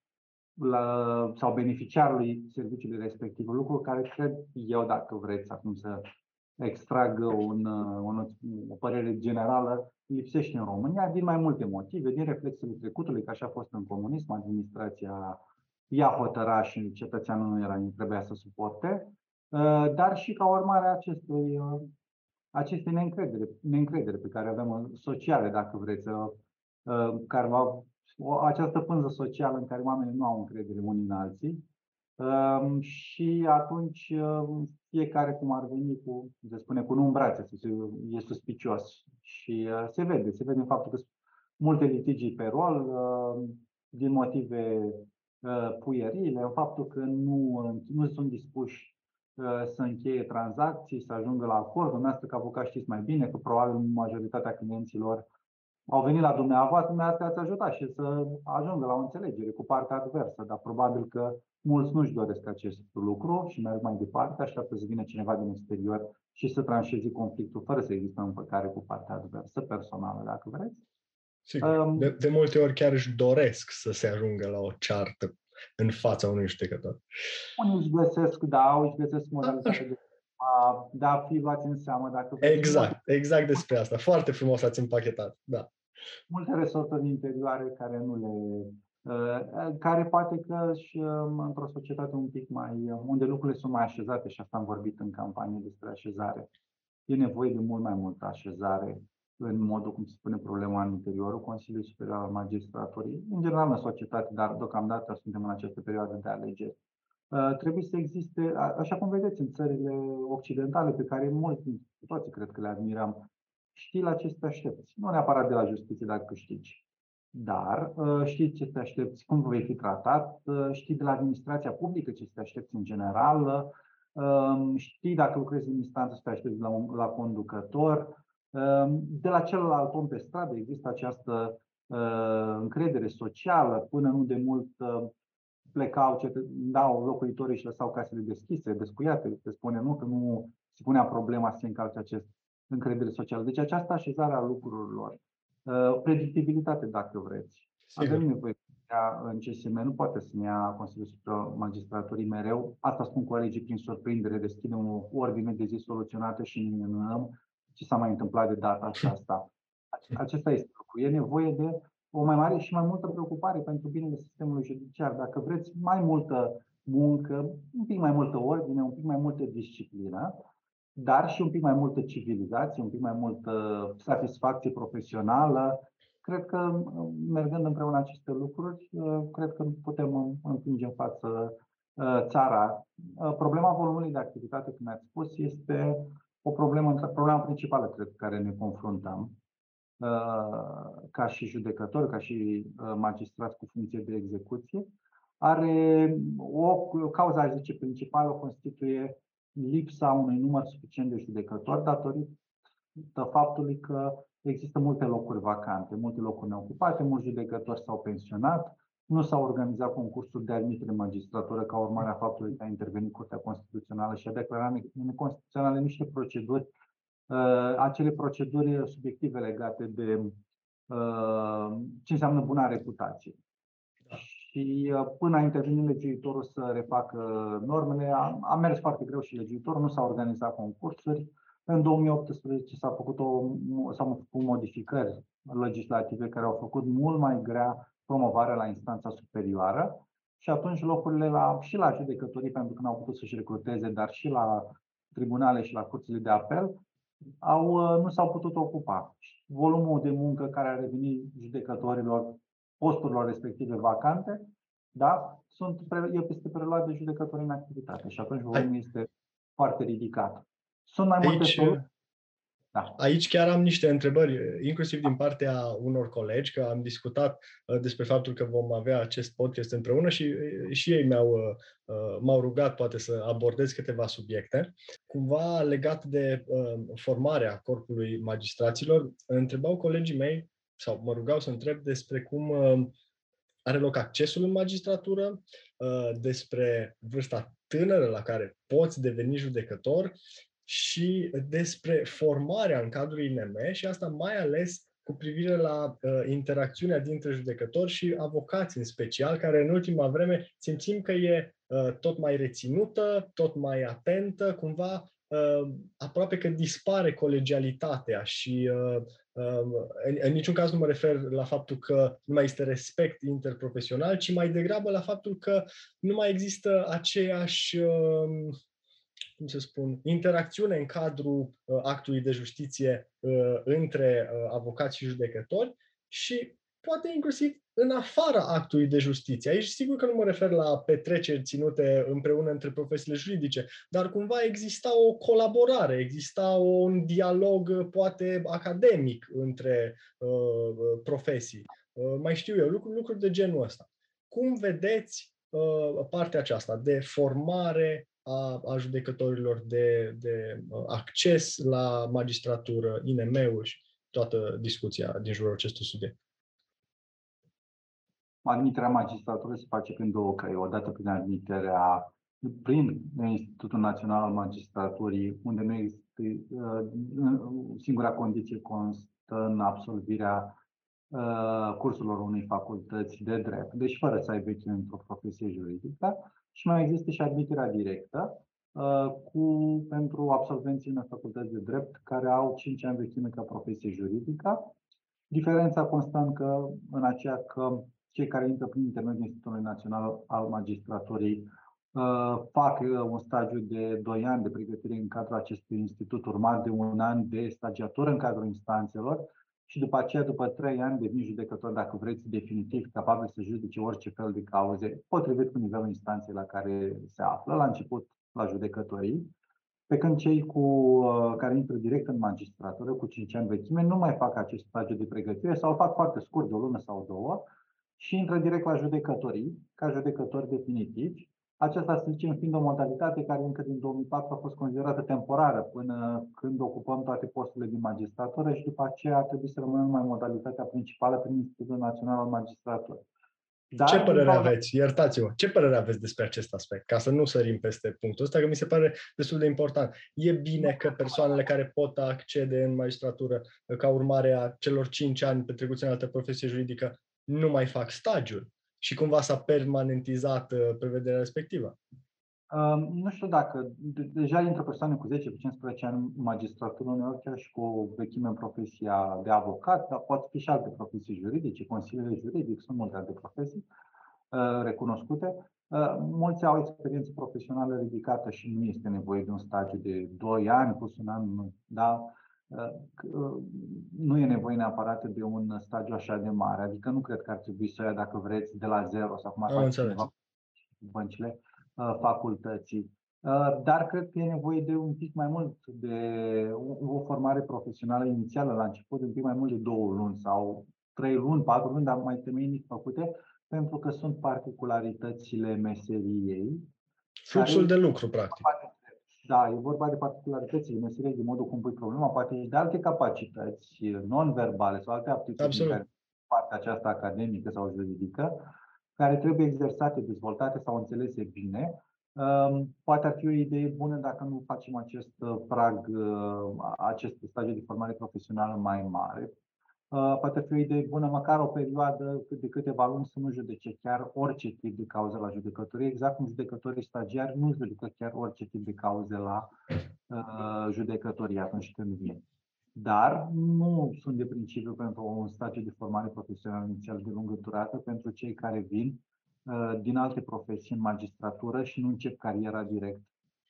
la, sau beneficiarului serviciului respectiv, un lucru care cred eu, dacă vreți acum să extrag un, un, o părere generală, lipsește în România din mai multe motive, din reflexele trecutului, că așa a fost în comunism, administrația ia hotăra și cetățeanul nu era, trebuia să suporte, uh, dar și ca urmare a acestui, uh, acestei neîncredere, neîncredere pe care avem în sociale, dacă vreți, uh, care va o, această pânză socială în care oamenii nu au încredere unii în alții um, și atunci um, fiecare cum ar veni cu, se spune, cu un în brațe, e suspicios și uh, se vede, se vede în faptul că multe litigii pe rol uh, din motive uh, puierile, în faptul că nu, nu sunt dispuși să încheie tranzacții, să ajungă la acord. Dumneavoastră, ca avocat, știți mai bine că probabil majoritatea clienților au venit la dumneavoastră, dumneavoastră ați ajutat și să ajungă la o înțelegere cu partea adversă, dar probabil că mulți nu-și doresc acest lucru și merg mai departe, așteaptă să vină cineva din exterior și să tranșeze conflictul fără să există împăcare cu partea adversă, personală, dacă vreți. Sigur. Um, de, de multe ori chiar își doresc să se ajungă la o ceartă în fața unui judecător. Unii își găsesc, da, își găsesc modalitatea de a da, fi luați în seamă. Dacă exact, exact despre asta. Foarte frumos ați împachetat, da. Multe resorturi interioare care nu le uh, care poate că și um, într-o societate un pic mai, unde lucrurile sunt mai așezate și asta am vorbit în campanie despre așezare. E nevoie de mult mai multă așezare în modul cum se pune problema în interiorul Consiliului Superior al Magistraturii, în general în societate, dar deocamdată suntem în această perioadă de alegeri. Uh, trebuie să existe, așa cum vedeți în țările occidentale, pe care mulți, toți cred că le admirăm, știi la ce să te aștepți. Nu neapărat de la justiție dacă câștigi, dar uh, știi ce te aștepți, cum vei fi tratat, uh, știi de la administrația publică ce te aștepți în general, știi dacă lucrezi în instanță să te aștepți la, un, la conducător, Ehm, de la celălalt om pe stradă există această ehm, încredere socială. Până nu de mult ehm, plecau, dau locuitorii și lăsau casele deschise, descuiate. Se spune nu că nu se punea problema să se încalce acest încredere socială. Deci această așezare a lucrurilor, predictibilitate dacă vreți. Sigur. Avem nevoie în CSM, nu poate să ne ia Consiliul Superior Magistraturii mereu. Asta spun colegii prin surprindere, deschidem o ordine de zi soluționată și minunăm ce s-a mai întâmplat de data aceasta. [laughs] Acesta este lucru. E nevoie de o mai mare și mai multă preocupare pentru binele sistemului judiciar. Dacă vreți mai multă muncă, un pic mai multă ordine, un pic mai multă disciplină, dar și un pic mai multă civilizație, un pic mai multă satisfacție profesională. Cred că, mergând împreună aceste lucruri, cred că putem împinge în față uh, țara. Uh, problema volumului de activitate, cum ați spus, este o problemă, problema principală, cred, care ne confruntăm uh, ca și judecători, ca și uh, magistrați cu funcție de execuție, are o, o cauza, aș zice, principală o constituie lipsa unui număr suficient de judecători datorită faptului că există multe locuri vacante, multe locuri neocupate, mulți judecători s-au pensionat, nu s-au organizat concursuri de admitere în magistratură ca urmare a faptului că a intervenit Curtea Constituțională și a declarat neconstituționale niște proceduri, uh, acele proceduri subiective legate de uh, ce înseamnă buna reputație. Da. Și uh, până a intervenit legiuitorul să refacă normele, a, a mers foarte greu și legiuitorul, nu s-a organizat concursuri. În 2018 s-a făcut o, s-au făcut modificări legislative care au făcut mult mai grea promovare la instanța superioară și atunci locurile la, și la judecătorii, pentru că n-au putut să-și recruteze, dar și la tribunale și la curțile de apel, au, uh, nu s-au putut ocupa. Volumul de muncă care a revenit judecătorilor, posturilor respective vacante, da, sunt, e peste preluat de judecători în activitate și atunci volumul este foarte ridicat. Sunt mai multe Aici, soluții. Da. Aici chiar am niște întrebări, inclusiv din partea unor colegi, că am discutat uh, despre faptul că vom avea acest podcast împreună și, uh, și ei mi-au, uh, m-au rugat poate să abordez câteva subiecte. Cumva legat de formarea corpului magistraților, întrebau colegii mei sau mă rugau să întreb despre cum are loc accesul în magistratură, despre vârsta tânără la care poți deveni judecător și despre formarea în cadrul INM și asta mai ales cu privire la uh, interacțiunea dintre judecători și avocați în special, care în ultima vreme simțim că e uh, tot mai reținută, tot mai atentă, cumva uh, aproape că dispare colegialitatea și uh, uh, în, în niciun caz nu mă refer la faptul că nu mai este respect interprofesional, ci mai degrabă la faptul că nu mai există aceeași uh, cum să spun, interacțiune în cadrul uh, actului de justiție uh, între uh, avocați și judecători și poate inclusiv în afara actului de justiție. Aici sigur că nu mă refer la petreceri ținute împreună între profesiile juridice, dar cumva exista o colaborare, exista un dialog poate academic între uh, profesii. Uh, mai știu eu, lucruri, lucruri de genul ăsta. Cum vedeți uh, partea aceasta de formare a, a judecătorilor, de, de uh, acces la magistratură, INM-uri și toată discuția din jurul acestui subiect? admiterea magistraturii se face prin două căi. Odată prin admiterea prin Institutul Național al Magistraturii, unde nu există uh, singura condiție constă în absolvirea uh, cursurilor unei facultăți de drept, deci fără să ai vechi într-o profesie juridică, și mai există și admiterea directă uh, cu, pentru absolvenții unei facultăți de drept care au 5 ani vechime ca profesie juridică. Diferența constă încă în aceea că cei care intră prin intermediul Institutului Național al Magistraturii uh, fac uh, un stagiu de 2 ani de pregătire în cadrul acestui institut, urmat de un an de stagiatură în cadrul instanțelor și după aceea, după 3 ani, devin judecător, dacă vreți, definitiv capabil să judece orice fel de cauze, potrivit cu nivelul instanței la care se află, la început la judecătorii, pe când cei cu, uh, care intră direct în magistratură, cu 5 ani vechime, nu mai fac acest stagiu de pregătire sau îl fac foarte scurt, de o lună sau două, și intră direct la judecătorii, ca judecători definitivi. Aceasta, să zicem, fiind o modalitate care încă din 2004 a fost considerată temporară până când ocupăm toate posturile din magistratură și după aceea ar trebui să rămână numai modalitatea principală prin Institutul Național al Magistraturii. Dar, ce părere aveți? Iertați-mă. Ce părere aveți despre acest aspect? Ca să nu sărim peste punctul ăsta, că mi se pare destul de important. E bine că persoanele care pot accede în magistratură ca urmare a celor 5 ani petrecuți în altă profesie juridică nu mai fac stagiul și cumva s-a permanentizat uh, prevederea respectivă? Uh, nu știu dacă, de, deja intră persoane cu 10-15 ani în magistratură, uneori chiar și cu o vechime în profesia de avocat, dar poate fi și alte profesii juridice, consiliere juridic, sunt multe alte profesii uh, recunoscute. Uh, mulți au experiență profesională ridicată și nu este nevoie de un stagiu de 2 ani plus un an, da? Nu e nevoie neapărat de un stagiu așa de mare. Adică nu cred că ar trebui să o ia, dacă vreți, de la zero sau cum ar face băncile uh, facultății. Uh, dar cred că e nevoie de un pic mai mult, de o formare profesională inițială la început, un pic mai mult de două luni sau trei luni, patru luni, dar mai temeinic făcute, pentru că sunt particularitățile meseriei. Fluxul de lucru, practic. Da, e vorba de particularitățile meseriei, de modul cum pui problema, poate și de alte capacități non-verbale sau alte aptitudini care partea aceasta academică sau juridică, care trebuie exersate, dezvoltate sau înțelese bine. Um, poate ar fi o idee bună dacă nu facem acest uh, prag, uh, acest stagiu de formare profesională mai mare, Uh, poate fi o idee bună, măcar o perioadă de câteva luni să nu judece chiar orice tip de cauze la judecătorie, exact cum judecătorii stagiari nu judecă chiar orice tip de cauze la uh, judecătorie atunci când vin. Dar nu sunt de principiu pentru un stagiu de formare profesională inițial de lungă durată pentru cei care vin uh, din alte profesii în magistratură și nu încep cariera direct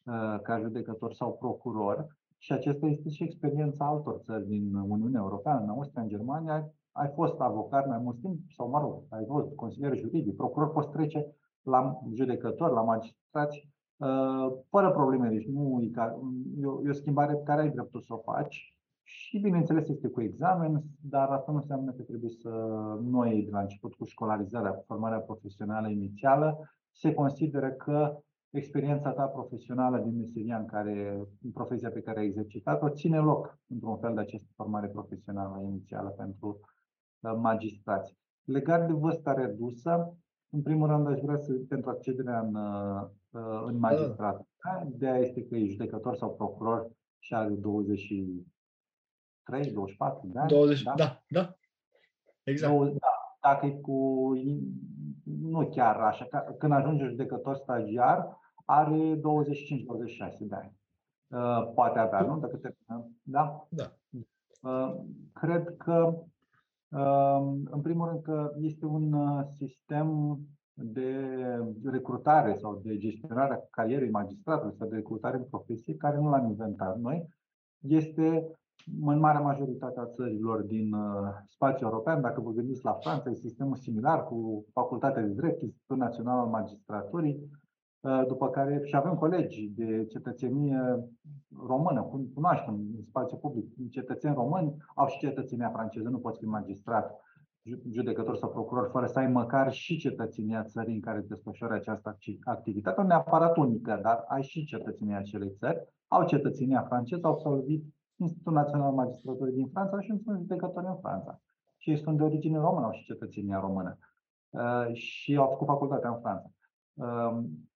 uh, ca judecător sau procuror, și acesta este și experiența altor țări din Uniunea Europeană, în Austria, în Germania. Ai fost avocat mai mult timp sau, mă rog, ai fost consilier juridic, procuror, poți trece la judecător, la magistrați, uh, fără probleme. Deci nu e, ca, e, o, e o schimbare pe care ai dreptul să o faci. Și, bineînțeles, este cu examen, dar asta nu înseamnă că trebuie să noi, de la început, cu școlarizarea, cu formarea profesională inițială, se consideră că experiența ta profesională din meseria în care, în profesia pe care ai exercitat-o, ține loc într-un fel de această formare profesională inițială pentru uh, magistrați. Legat de vârsta redusă, în primul rând aș vrea să, pentru accederea în, uh, în magistrat, da. ideea este că e judecător sau procuror și are 23, 24 de ani. 20, da, da, da. exact. 20, da, dacă e cu, nu chiar așa, când ajunge judecător stagiar, are 25-26 de ani. Uh, poate avea, nu? Dacă termină. Da? Da. Uh, cred că, uh, în primul rând, că este un sistem de recrutare sau de gestionare a carierei magistratului sau de recrutare în profesie care nu l-am inventat noi. Este în marea majoritate a țărilor din uh, spațiul european, dacă vă gândiți la Franța, e sistemul similar cu Facultatea de Drept, Institutul Național al Magistraturii, uh, după care și avem colegi de cetățenie română, cunoaștem în spațiu public, cetățeni români au și cetățenia franceză, nu poți fi magistrat, judecător sau procuror fără să ai măcar și cetățenia țării în care desfășoară această activitate, nu neapărat unică, dar ai și cetățenia acelei țări, au cetățenia franceză, au absolvit Institutul Național al Magistraturii din Franța și sunt judecători în Franța. Și ei sunt de origine română, au și cetățenia română. Uh, și au făcut facultatea în Franța. Um,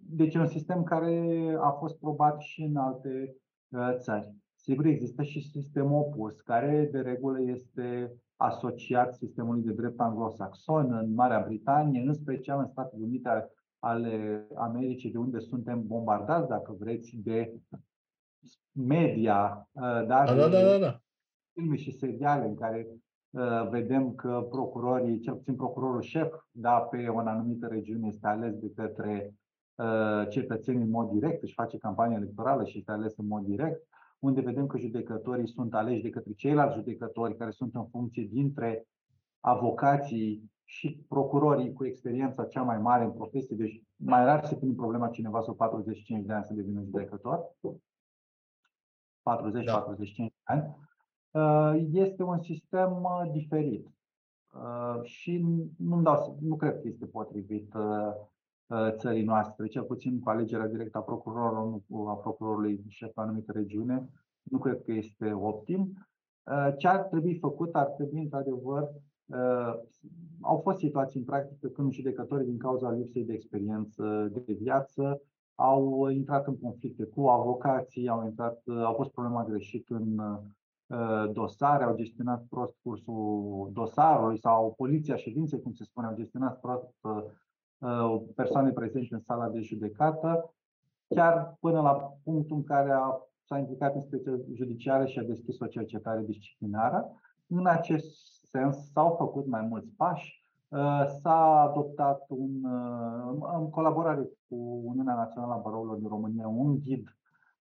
deci e un sistem care a fost probat și în alte uh, țări. Sigur, există și sistemul opus, care de regulă este asociat sistemului de drept anglosaxon în Marea Britanie, în special în Statele Unite ale Americii, de unde suntem bombardați, dacă vreți, de media, uh, da, da, da, da, da. filme și seriale în care uh, vedem că procurorii, cel puțin procurorul șef, da, pe o anumită regiune este ales de către uh, cetățenii în mod direct, își face campanie electorală și este ales în mod direct, unde vedem că judecătorii sunt aleși de către ceilalți judecători care sunt în funcție dintre avocații și procurorii cu experiența cea mai mare în profesie, deci mai rar se pune problema cineva sub 45 de ani să devină judecător. 40-45 da. ani, uh, este un sistem uh, diferit. Uh, și nu, dau, nu cred că este potrivit țării noastre, cel puțin cu alegerea directă a procurorului, a procurorului șef pe anumită regiune, nu cred că este optim. Ce ar trebui făcut? Ar trebui, într-adevăr, au fost situații în practică când judecătorii, din cauza lipsei de experiență de viață, au intrat în conflicte cu avocații, au, intrat, au pus problema greșit în uh, dosare, au gestionat prost cursul dosarului sau poliția ședinței, cum se spune, au gestionat prost uh, persoane prezente în sala de judecată, chiar până la punctul în care a, s-a implicat inspecția judiciară și a deschis o cercetare disciplinară. În acest sens s-au făcut mai mulți pași. Uh, s-a adoptat un, uh, în colaborare cu Uniunea Națională a Barourilor din România un ghid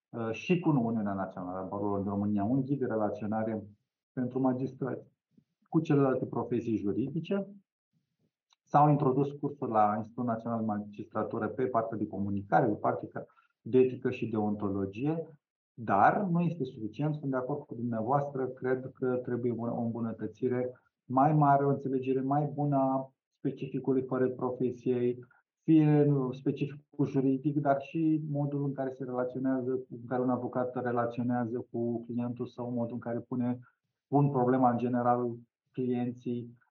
uh, și cu Uniunea Națională a Barourilor din România un ghid de relaționare pentru magistrați cu celelalte profesii juridice. S-au introdus cursuri la Institutul Național de Magistratură pe partea de comunicare, pe partea de etică și de ontologie, dar nu este suficient. Sunt de acord cu dumneavoastră, cred că trebuie o îmbunătățire mai mare, o înțelegere mai bună a specificului fără profesiei, fie specificul juridic, dar și modul în care se relaționează, în care un avocat relaționează cu clientul sau modul în care pune, pun problema în general clienții, uh,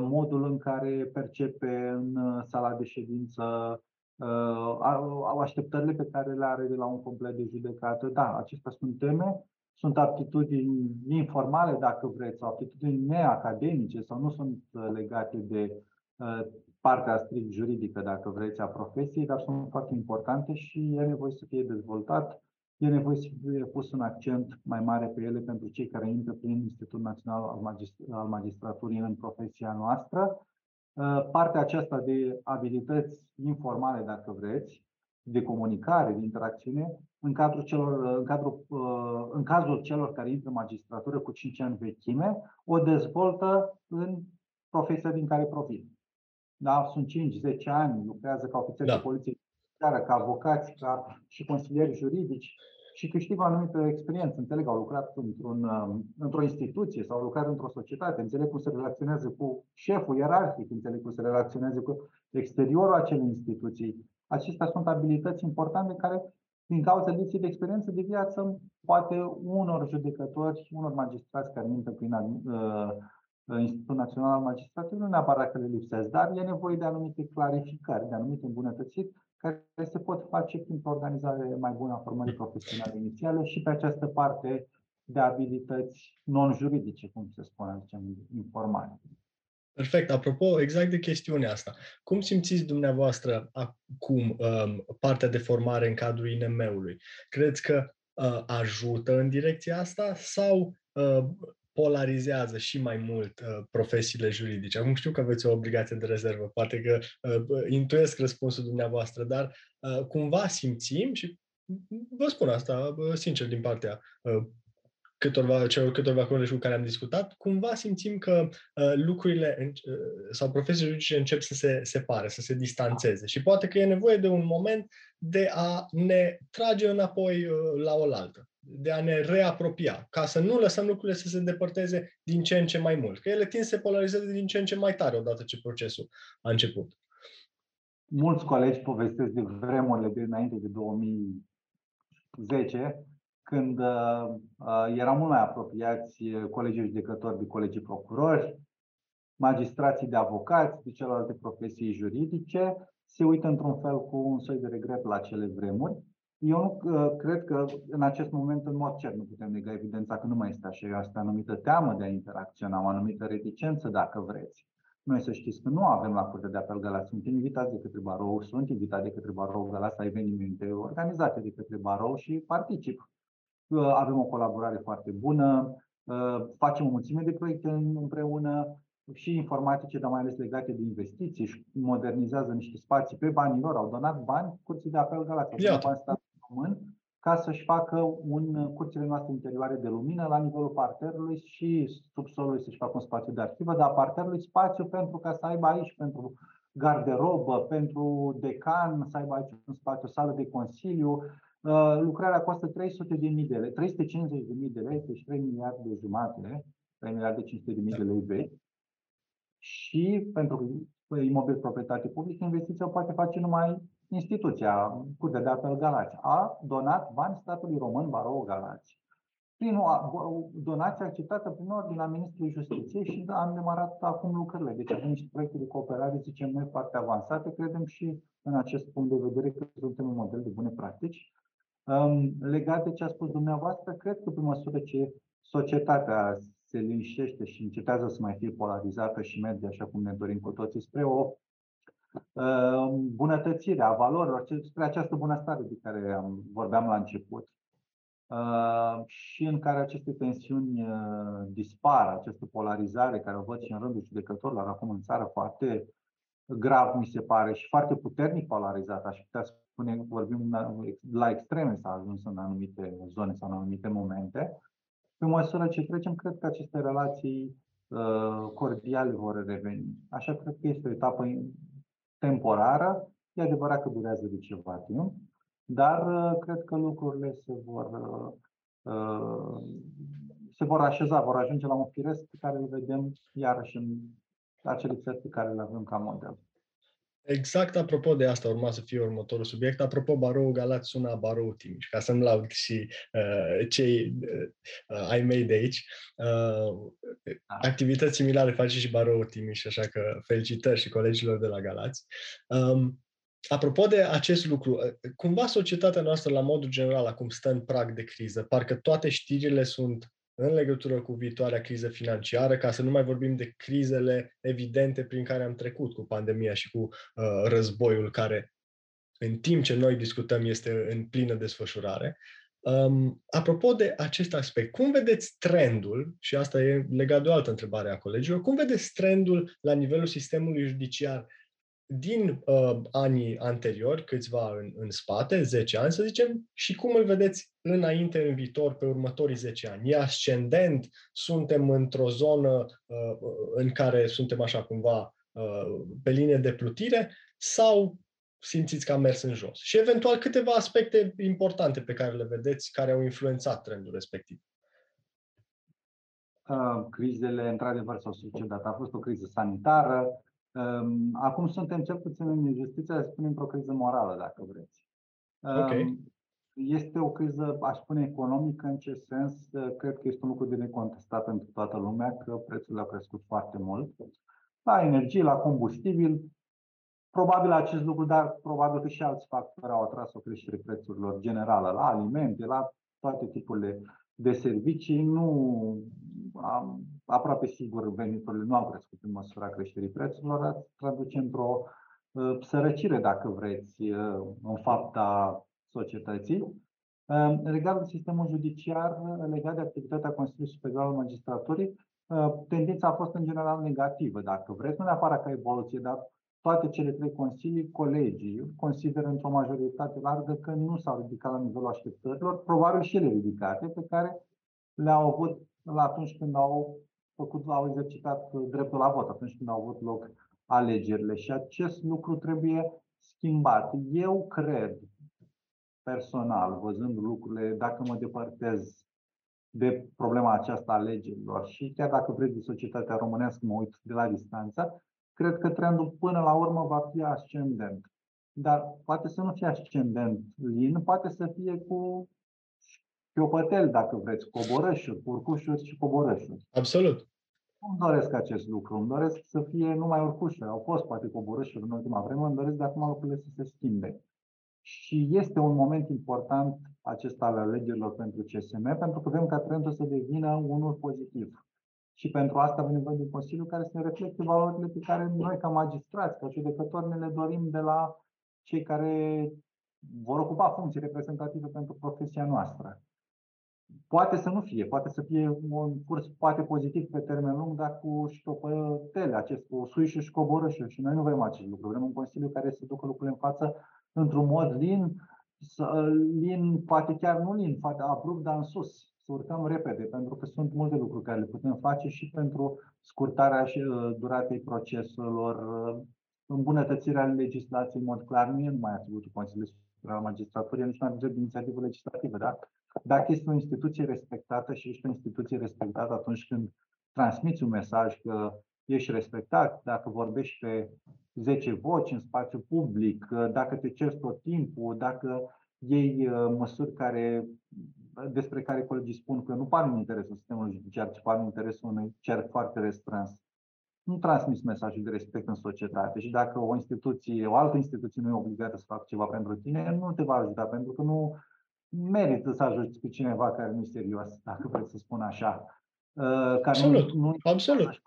modul în care percepe în uh, sala de ședință uh, au așteptările pe care le are de la un complet de judecată. Da, acestea sunt teme sunt aptitudini informale, dacă vreți, sau aptitudini neacademice sau nu sunt uh, legate de uh, partea strict juridică, dacă vreți, a profesiei, dar sunt foarte importante și e nevoie să fie dezvoltat, e nevoie să fie pus un accent mai mare pe ele pentru cei care intră prin Institutul Național al Magistraturii în profesia noastră. Uh, partea aceasta de abilități informale, dacă vreți, de comunicare, de interacțiune, în, cadrul celor, în, cadrul, uh, în cazul celor care intră în magistratură cu 5 ani vechime, o dezvoltă în profesia din care provin. Da? Sunt 5-10 ani, lucrează ca ofițeri da. de poliție, ca avocați, ca și consilieri juridici și câștigă o anumită experiență. Înțeleg, au lucrat într-un, um, într-o instituție sau au lucrat într-o societate, înțeleg cum se relaționează cu șeful ierarhic, înțeleg cum se relaționează cu exteriorul acelei instituții. Acestea sunt abilități importante care din cauza lipsei de experiență de viață, poate unor judecători, unor magistrați care intră prin uh, Institutul Național al Magistratului, nu neapărat că le lipsesc, dar e nevoie de anumite clarificări, de anumite îmbunătățiri care se pot face prin organizare mai bună a formării profesionale inițiale și pe această parte de abilități non-juridice, cum se spune, zicem, informale. Perfect. Apropo, exact de chestiunea asta. Cum simțiți dumneavoastră acum um, partea de formare în cadrul INM-ului? Credeți că uh, ajută în direcția asta sau uh, polarizează și mai mult uh, profesiile juridice? Acum știu că aveți o obligație de rezervă, poate că uh, intuiesc răspunsul dumneavoastră, dar uh, cumva simțim și vă spun asta uh, sincer din partea uh, câtorva, celor câtorva colegi cu care am discutat, cumva simțim că uh, lucrurile uh, sau profesiile juridice încep să se separe, să se distanțeze și poate că e nevoie de un moment de a ne trage înapoi uh, la oaltă, de a ne reapropia, ca să nu lăsăm lucrurile să se depărteze din ce în ce mai mult, că ele tind să se polarizeze din ce în ce mai tare odată ce procesul a început. Mulți colegi povestesc de vremurile de înainte de 2010, când uh, uh, erau mult mai apropiați uh, colegii judecători de colegii procurori, magistrații de avocați, de celelalte profesii juridice, se uită într-un fel cu un soi de regret la cele vremuri. Eu nu uh, cred că în acest moment, în mod cert, nu putem nega evidența că nu mai este așa. Este o anumită teamă de a interacționa, o anumită reticență, dacă vreți. Noi să știți că nu avem la Curtea de Apel Galați, suntem invitați de către Barou, sunt invitați de către Barou Galați la evenimente organizate de către Barou și particip avem o colaborare foarte bună, ă, facem o mulțime de proiecte împreună și informatice, dar mai ales legate de investiții și modernizează niște spații pe banii lor. Au donat bani curții de apel Galați, au bani stat român ca să-și facă un curțile noastre interioare de lumină la nivelul parterului și subsolului să-și facă un spațiu de arhivă, dar parterului spațiu pentru ca să aibă aici pentru garderobă, pentru decan, să aibă aici un spațiu, o sală de consiliu, Uh, lucrarea costă 300 de mii de lei, 350 de mii de lei, deci 3 miliarde de jumate, 3 miliarde 500 de mii de lei vechi. Și pentru imobil proprietate publică, investiția o poate face numai instituția, Curtea de Apel Galați. A donat bani statului român, Barou Galați. Prin o donație acceptată prin ordinea Ministrului Justiției și am demarat acum lucrările. Deci avem niște proiecte de cooperare, zicem noi, foarte avansate. Credem și în acest punct de vedere că suntem un model de bune practici Legat de ce a spus dumneavoastră, cred că pe măsură ce societatea se liniștește și încetează să mai fie polarizată și merge așa cum ne dorim cu toții spre o bunătățire a valorilor, spre această bunăstare de care vorbeam la început și în care aceste tensiuni dispar, această polarizare care o văd și în rândul judecătorilor acum în țară foarte grav, mi se pare, și foarte puternic polarizat, aș putea spune, vorbim la extreme s-a ajuns în anumite zone sau în anumite momente. Pe măsură ce trecem, cred că aceste relații uh, cordiale vor reveni. Așa cred că este o etapă temporară. E adevărat că durează de ceva timp, dar uh, cred că lucrurile se vor, uh, se vor așeza, vor ajunge la un firesc pe care îl vedem iarăși în acele țări pe care le avem ca model. Exact apropo de asta urma să fie următorul subiect. Apropo, Barou Galați sună Barou Timiș, ca să-mi laud și uh, cei uh, ai mei de aici. Uh, activități similare face și Barou Timiș, așa că felicitări și colegilor de la Galați. Um, Apropo de acest lucru, uh, cumva societatea noastră, la modul general, acum stă în prag de criză. Parcă toate știrile sunt în legătură cu viitoarea criză financiară, ca să nu mai vorbim de crizele evidente prin care am trecut cu pandemia și cu uh, războiul care, în timp ce noi discutăm, este în plină desfășurare. Um, apropo de acest aspect, cum vedeți trendul, și asta e legat de o altă întrebare a colegilor, cum vedeți trendul la nivelul sistemului judiciar din uh, anii anteriori, câțiva în, în spate, 10 ani să zicem, și cum îl vedeți înainte, în viitor, pe următorii 10 ani? E ascendent? Suntem într-o zonă uh, în care suntem așa cumva uh, pe linie de plutire sau simțiți că am mers în jos? Și eventual câteva aspecte importante pe care le vedeți care au influențat trendul respectiv. Uh, crizele, într-adevăr, s-au succedat. A fost o criză sanitară, Acum suntem cel puțin în justiție, să spunem, într-o criză morală, dacă vreți. Okay. Este o criză, aș spune, economică, în ce sens? Cred că este un lucru de necontestat pentru toată lumea, că prețurile au crescut foarte mult. La energie, la combustibil, probabil acest lucru, dar probabil că și alți factori au atras o creștere prețurilor generală, la alimente, la toate tipurile de servicii. Nu am, aproape sigur veniturile nu au crescut în măsura creșterii prețurilor, traduce într-o uh, sărăcire, dacă vreți, uh, în fapta societății. Uh, legat de sistemul judiciar, legat de activitatea Consiliului Superior al Magistraturii, uh, tendința a fost în general negativă, dacă vreți, nu neapărat ca evoluție, dar toate cele trei consilii, colegii consideră într-o majoritate largă că nu s-au ridicat la nivelul așteptărilor, probabil și ele ridicate, pe care le-au avut la atunci când au făcut, au exercitat dreptul la vot, atunci când au avut loc alegerile. Și acest lucru trebuie schimbat. Eu cred, personal, văzând lucrurile, dacă mă depărtez de problema aceasta a alegerilor și chiar dacă vreți de societatea românească, mă uit de la distanță, cred că trendul până la urmă va fi ascendent. Dar poate să nu fie ascendent lin, poate să fie cu șchiopătel, dacă vreți, coborășuri, urcușuri și coborășuri. Absolut. Nu doresc acest lucru. Îmi doresc să fie numai urcușuri. Au fost poate coborășuri în ultima vreme, îmi doresc de acum lucrurile să se schimbe. Și este un moment important acesta al alegerilor pentru CSM, pentru că vrem ca trendul să devină unul pozitiv. Și pentru asta avem nevoie de un Consiliu care să ne reflecte valorile pe care noi, ca magistrați, ca judecători, ne le dorim de la cei care vor ocupa funcții reprezentative pentru profesia noastră. Poate să nu fie, poate să fie un curs poate pozitiv pe termen lung, dar cu ștopătele, acest cu suișuri și coborâșuri. Și noi nu vrem acest lucru. Vrem un Consiliu care să ducă lucrurile în față într-un mod lin, lin, poate chiar nu lin, poate abrupt, dar în sus, să urcăm repede, pentru că sunt multe lucruri care le putem face și pentru scurtarea și uh, duratei proceselor, uh, îmbunătățirea legislației, în mod clar, nu e numai atributul Consiliului Superior al Magistraturii, nici nu are de inițiativă legislativă, da? Dacă este o instituție respectată și ești o instituție respectată atunci când transmiți un mesaj că ești respectat, dacă vorbești pe 10 voci în spațiu public, dacă te ceri tot timpul, dacă iei uh, măsuri care, despre care colegii spun că nu par în interesul sistemului judiciar, ci par în interesul unui cer foarte restrâns. Nu transmis mesajul de respect în societate și dacă o instituție, o altă instituție nu e obligată să facă ceva pentru tine, nu te va ajuta, pentru că nu merită să ajuți pe cineva care nu e serios, dacă vreți să spun așa. Uh, care absolut, nu, nu absolut.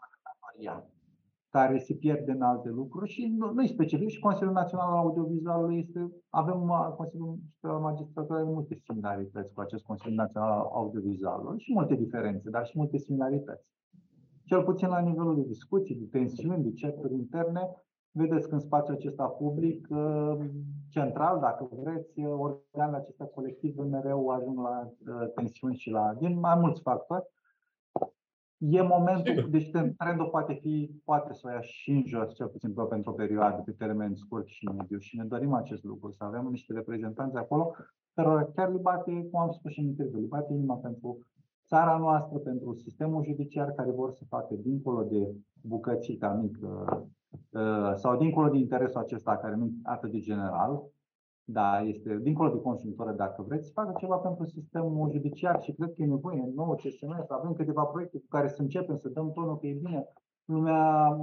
Care se pierde în alte lucruri și nu, nu e specific și Consiliul Național al Audiovizualului este, avem uh, Consiliul Superior al Magistraturii multe similarități cu acest Consiliu Național al Audiovizualului și multe diferențe, dar și multe similarități. Cel puțin la nivelul de discuții, de tensiuni, de chaturi interne, Vedeți că în spațiul acesta public, uh, central, dacă vreți, organele acestea colective mereu ajung la uh, tensiuni și la din mai mulți factori. E momentul, Sigur. deci trendul poate fi, poate să o ia și în jos, cel puțin pentru o perioadă, pe termen scurt și mediu. Și ne dorim acest lucru, să avem niște reprezentanți acolo, care chiar li bate, cum am spus și în interviu, li bate inima pentru țara noastră, pentru sistemul judiciar, care vor să facă dincolo de bucățica mică Uh, sau dincolo de interesul acesta care nu atât de general, da, este dincolo de consultoră, dacă vreți, să facă ceva pentru sistemul judiciar și cred că e nevoie în nou CSM să avem câteva proiecte cu care să începem să dăm tonul că e bine lumea,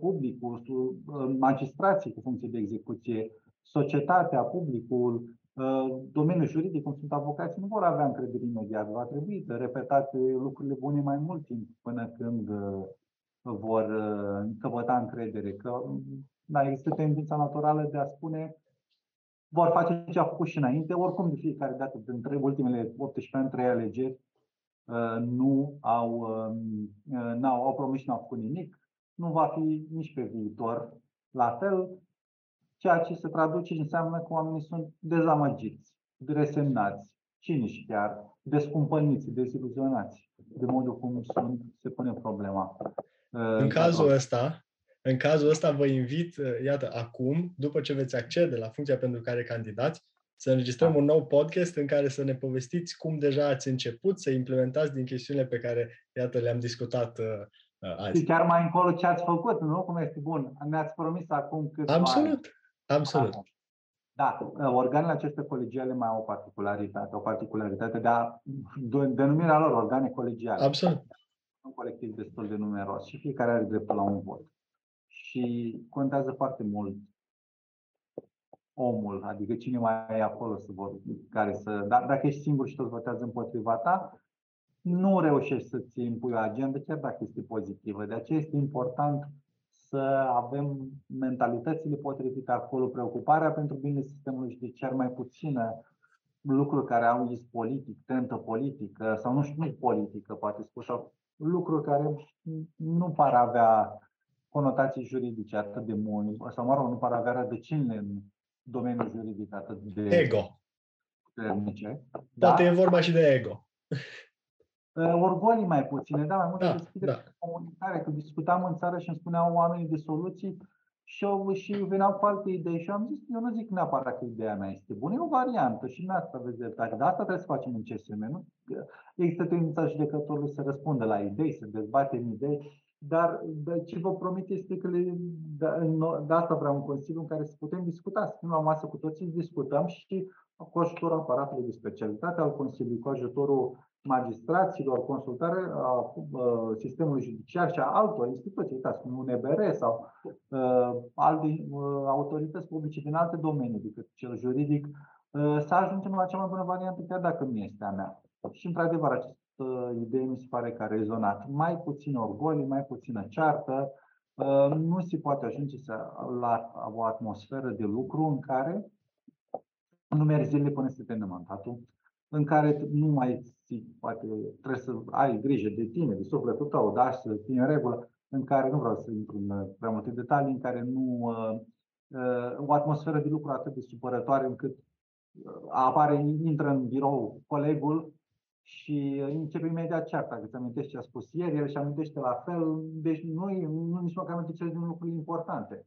publicul, uh, magistrații cu funcție de execuție, societatea, publicul, uh, domeniul juridic, cum sunt avocații, nu vor avea încredere imediat. Va trebui să repetate lucrurile bune mai mult timp până când vor uh, căpăta încredere, că da, există tendința naturală de a spune vor face ce au făcut și înainte, oricum de fiecare dată dintre ultimele 18 ani, 3 alegeri, uh, nu au, um, uh, n-au, au promis și n-au făcut nimic, nu va fi nici pe viitor la fel, ceea ce se traduce înseamnă că oamenii sunt dezamăgiți, resemnați, cinici chiar, descumpăniți, deziluzionați de modul cum sunt, se pune problema. În cazul ăsta, în cazul ăsta vă invit, uh, iată, acum, după ce veți accede la funcția pentru care candidați, să înregistrăm da. un nou podcast în care să ne povestiți cum deja ați început să implementați din chestiunile pe care, iată, le-am discutat uh, uh azi. Și chiar mai încolo ce ați făcut, nu? Cum este bun. Ne-ați promis acum cât Absolut, ani. absolut. Da, uh, organele acestea colegiale mai au o particularitate, o particularitate de a denumirea lor organe colegiale. Absolut un colectiv destul de numeros și fiecare are dreptul la un vot. Și contează foarte mult omul, adică cine mai e acolo să vor, care să, dar dacă ești singur și toți votează împotriva ta, nu reușești să-ți impui o agendă, chiar dacă este pozitivă. De aceea este important să avem mentalitățile potrivite acolo, preocuparea pentru bine sistemului judiciar mai puțină, lucruri care au iz politic, tentă politică sau nu știu, nu politică, poate spus, lucruri care nu par avea conotații juridice atât de mult, sau mă rog, nu par avea rădăcinile în domeniul juridic atât de ego. puternice. Poate da? e vorba și de ego. [laughs] Uh, orgolii mai puține, da, mai multă Da, deschidere da. și comunicare, că discutam în țară și îmi spuneau oamenii de soluții și, eu, și veneau cu alte idei și am zis, eu nu zic neapărat că ideea mea este bună, e o variantă și în asta aveți dreptate, dar asta trebuie să facem în CSM, nu? Există tendința judecătorului să răspundă la idei, să dezbatem idei, dar de ce vă promit este că le, de, de asta vreau un consiliu în care să putem discuta, să fim la masă cu toții, să discutăm și cu ajutorul aparatului de specialitate al Consiliului, cu ajutorul magistraților, consultare a sistemului judiciar și a altor instituții, uitați, cum UNBR sau uh, alte uh, autorități publice din alte domenii decât cel juridic, uh, să ajungem la cea mai bună variantă, chiar dacă nu este a mea. Și, într-adevăr, această idee mi se pare că a rezonat. Mai puțin orgolii, mai puțină ceartă, uh, nu se poate ajunge să, la o atmosferă de lucru în care nu mergi zilele până să te mandatul, în care nu mai poate trebuie să ai grijă de tine, de sufletul tău, da, să fii în regulă, în care nu vreau să intru în prea multe detalii, în care nu uh, uh, o atmosferă de lucru atât de supărătoare încât uh, apare, intră în birou colegul și începe imediat cearta, că îți amintești ce a spus ieri, el și amintește la fel, deci nu, nu nici măcar nu din lucruri importante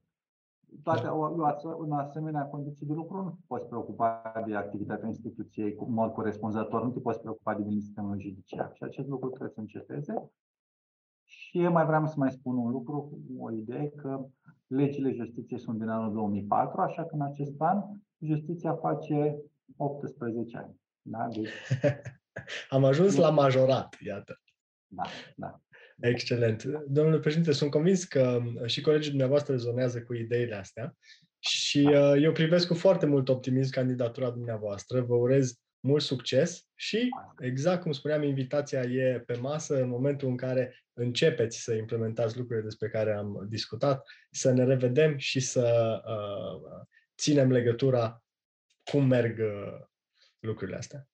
toate în asemenea condiții de lucru nu te poți preocupa de activitatea instituției cu mod corespunzător, nu te poți preocupa de sistemul judiciar. Și acest lucru trebuie să înceteze. Și mai vreau să mai spun un lucru, o idee, că legile justiției sunt din anul 2004, așa că în acest an justiția face 18 ani. Da? Deci, [laughs] [laughs] Am ajuns la majorat, iată. Da, da. Excelent. Domnule președinte, sunt convins că uh, și colegii dumneavoastră rezonează cu ideile astea și uh, eu privesc cu foarte mult optimism candidatura dumneavoastră. Vă urez mult succes și, exact cum spuneam, invitația e pe masă în momentul în care începeți să implementați lucrurile despre care am discutat, să ne revedem și să uh, ținem legătura cum merg uh, lucrurile astea.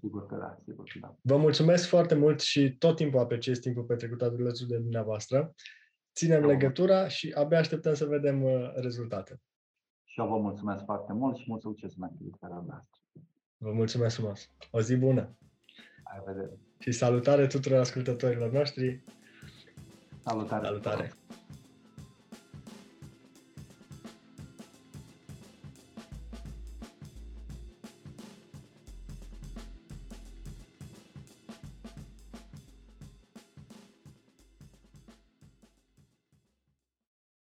Sigur că da, sigur că da. Vă mulțumesc foarte mult și tot timpul apreciez timpul petrecut alături de dumneavoastră. Ținem da. legătura și abia așteptăm să vedem uh, rezultate. Și eu vă mulțumesc foarte mult și mult succes în activitatea noastră. Vă mulțumesc frumos. O zi bună! La vedere! Și salutare tuturor ascultătorilor noștri! Salutare! Salutare!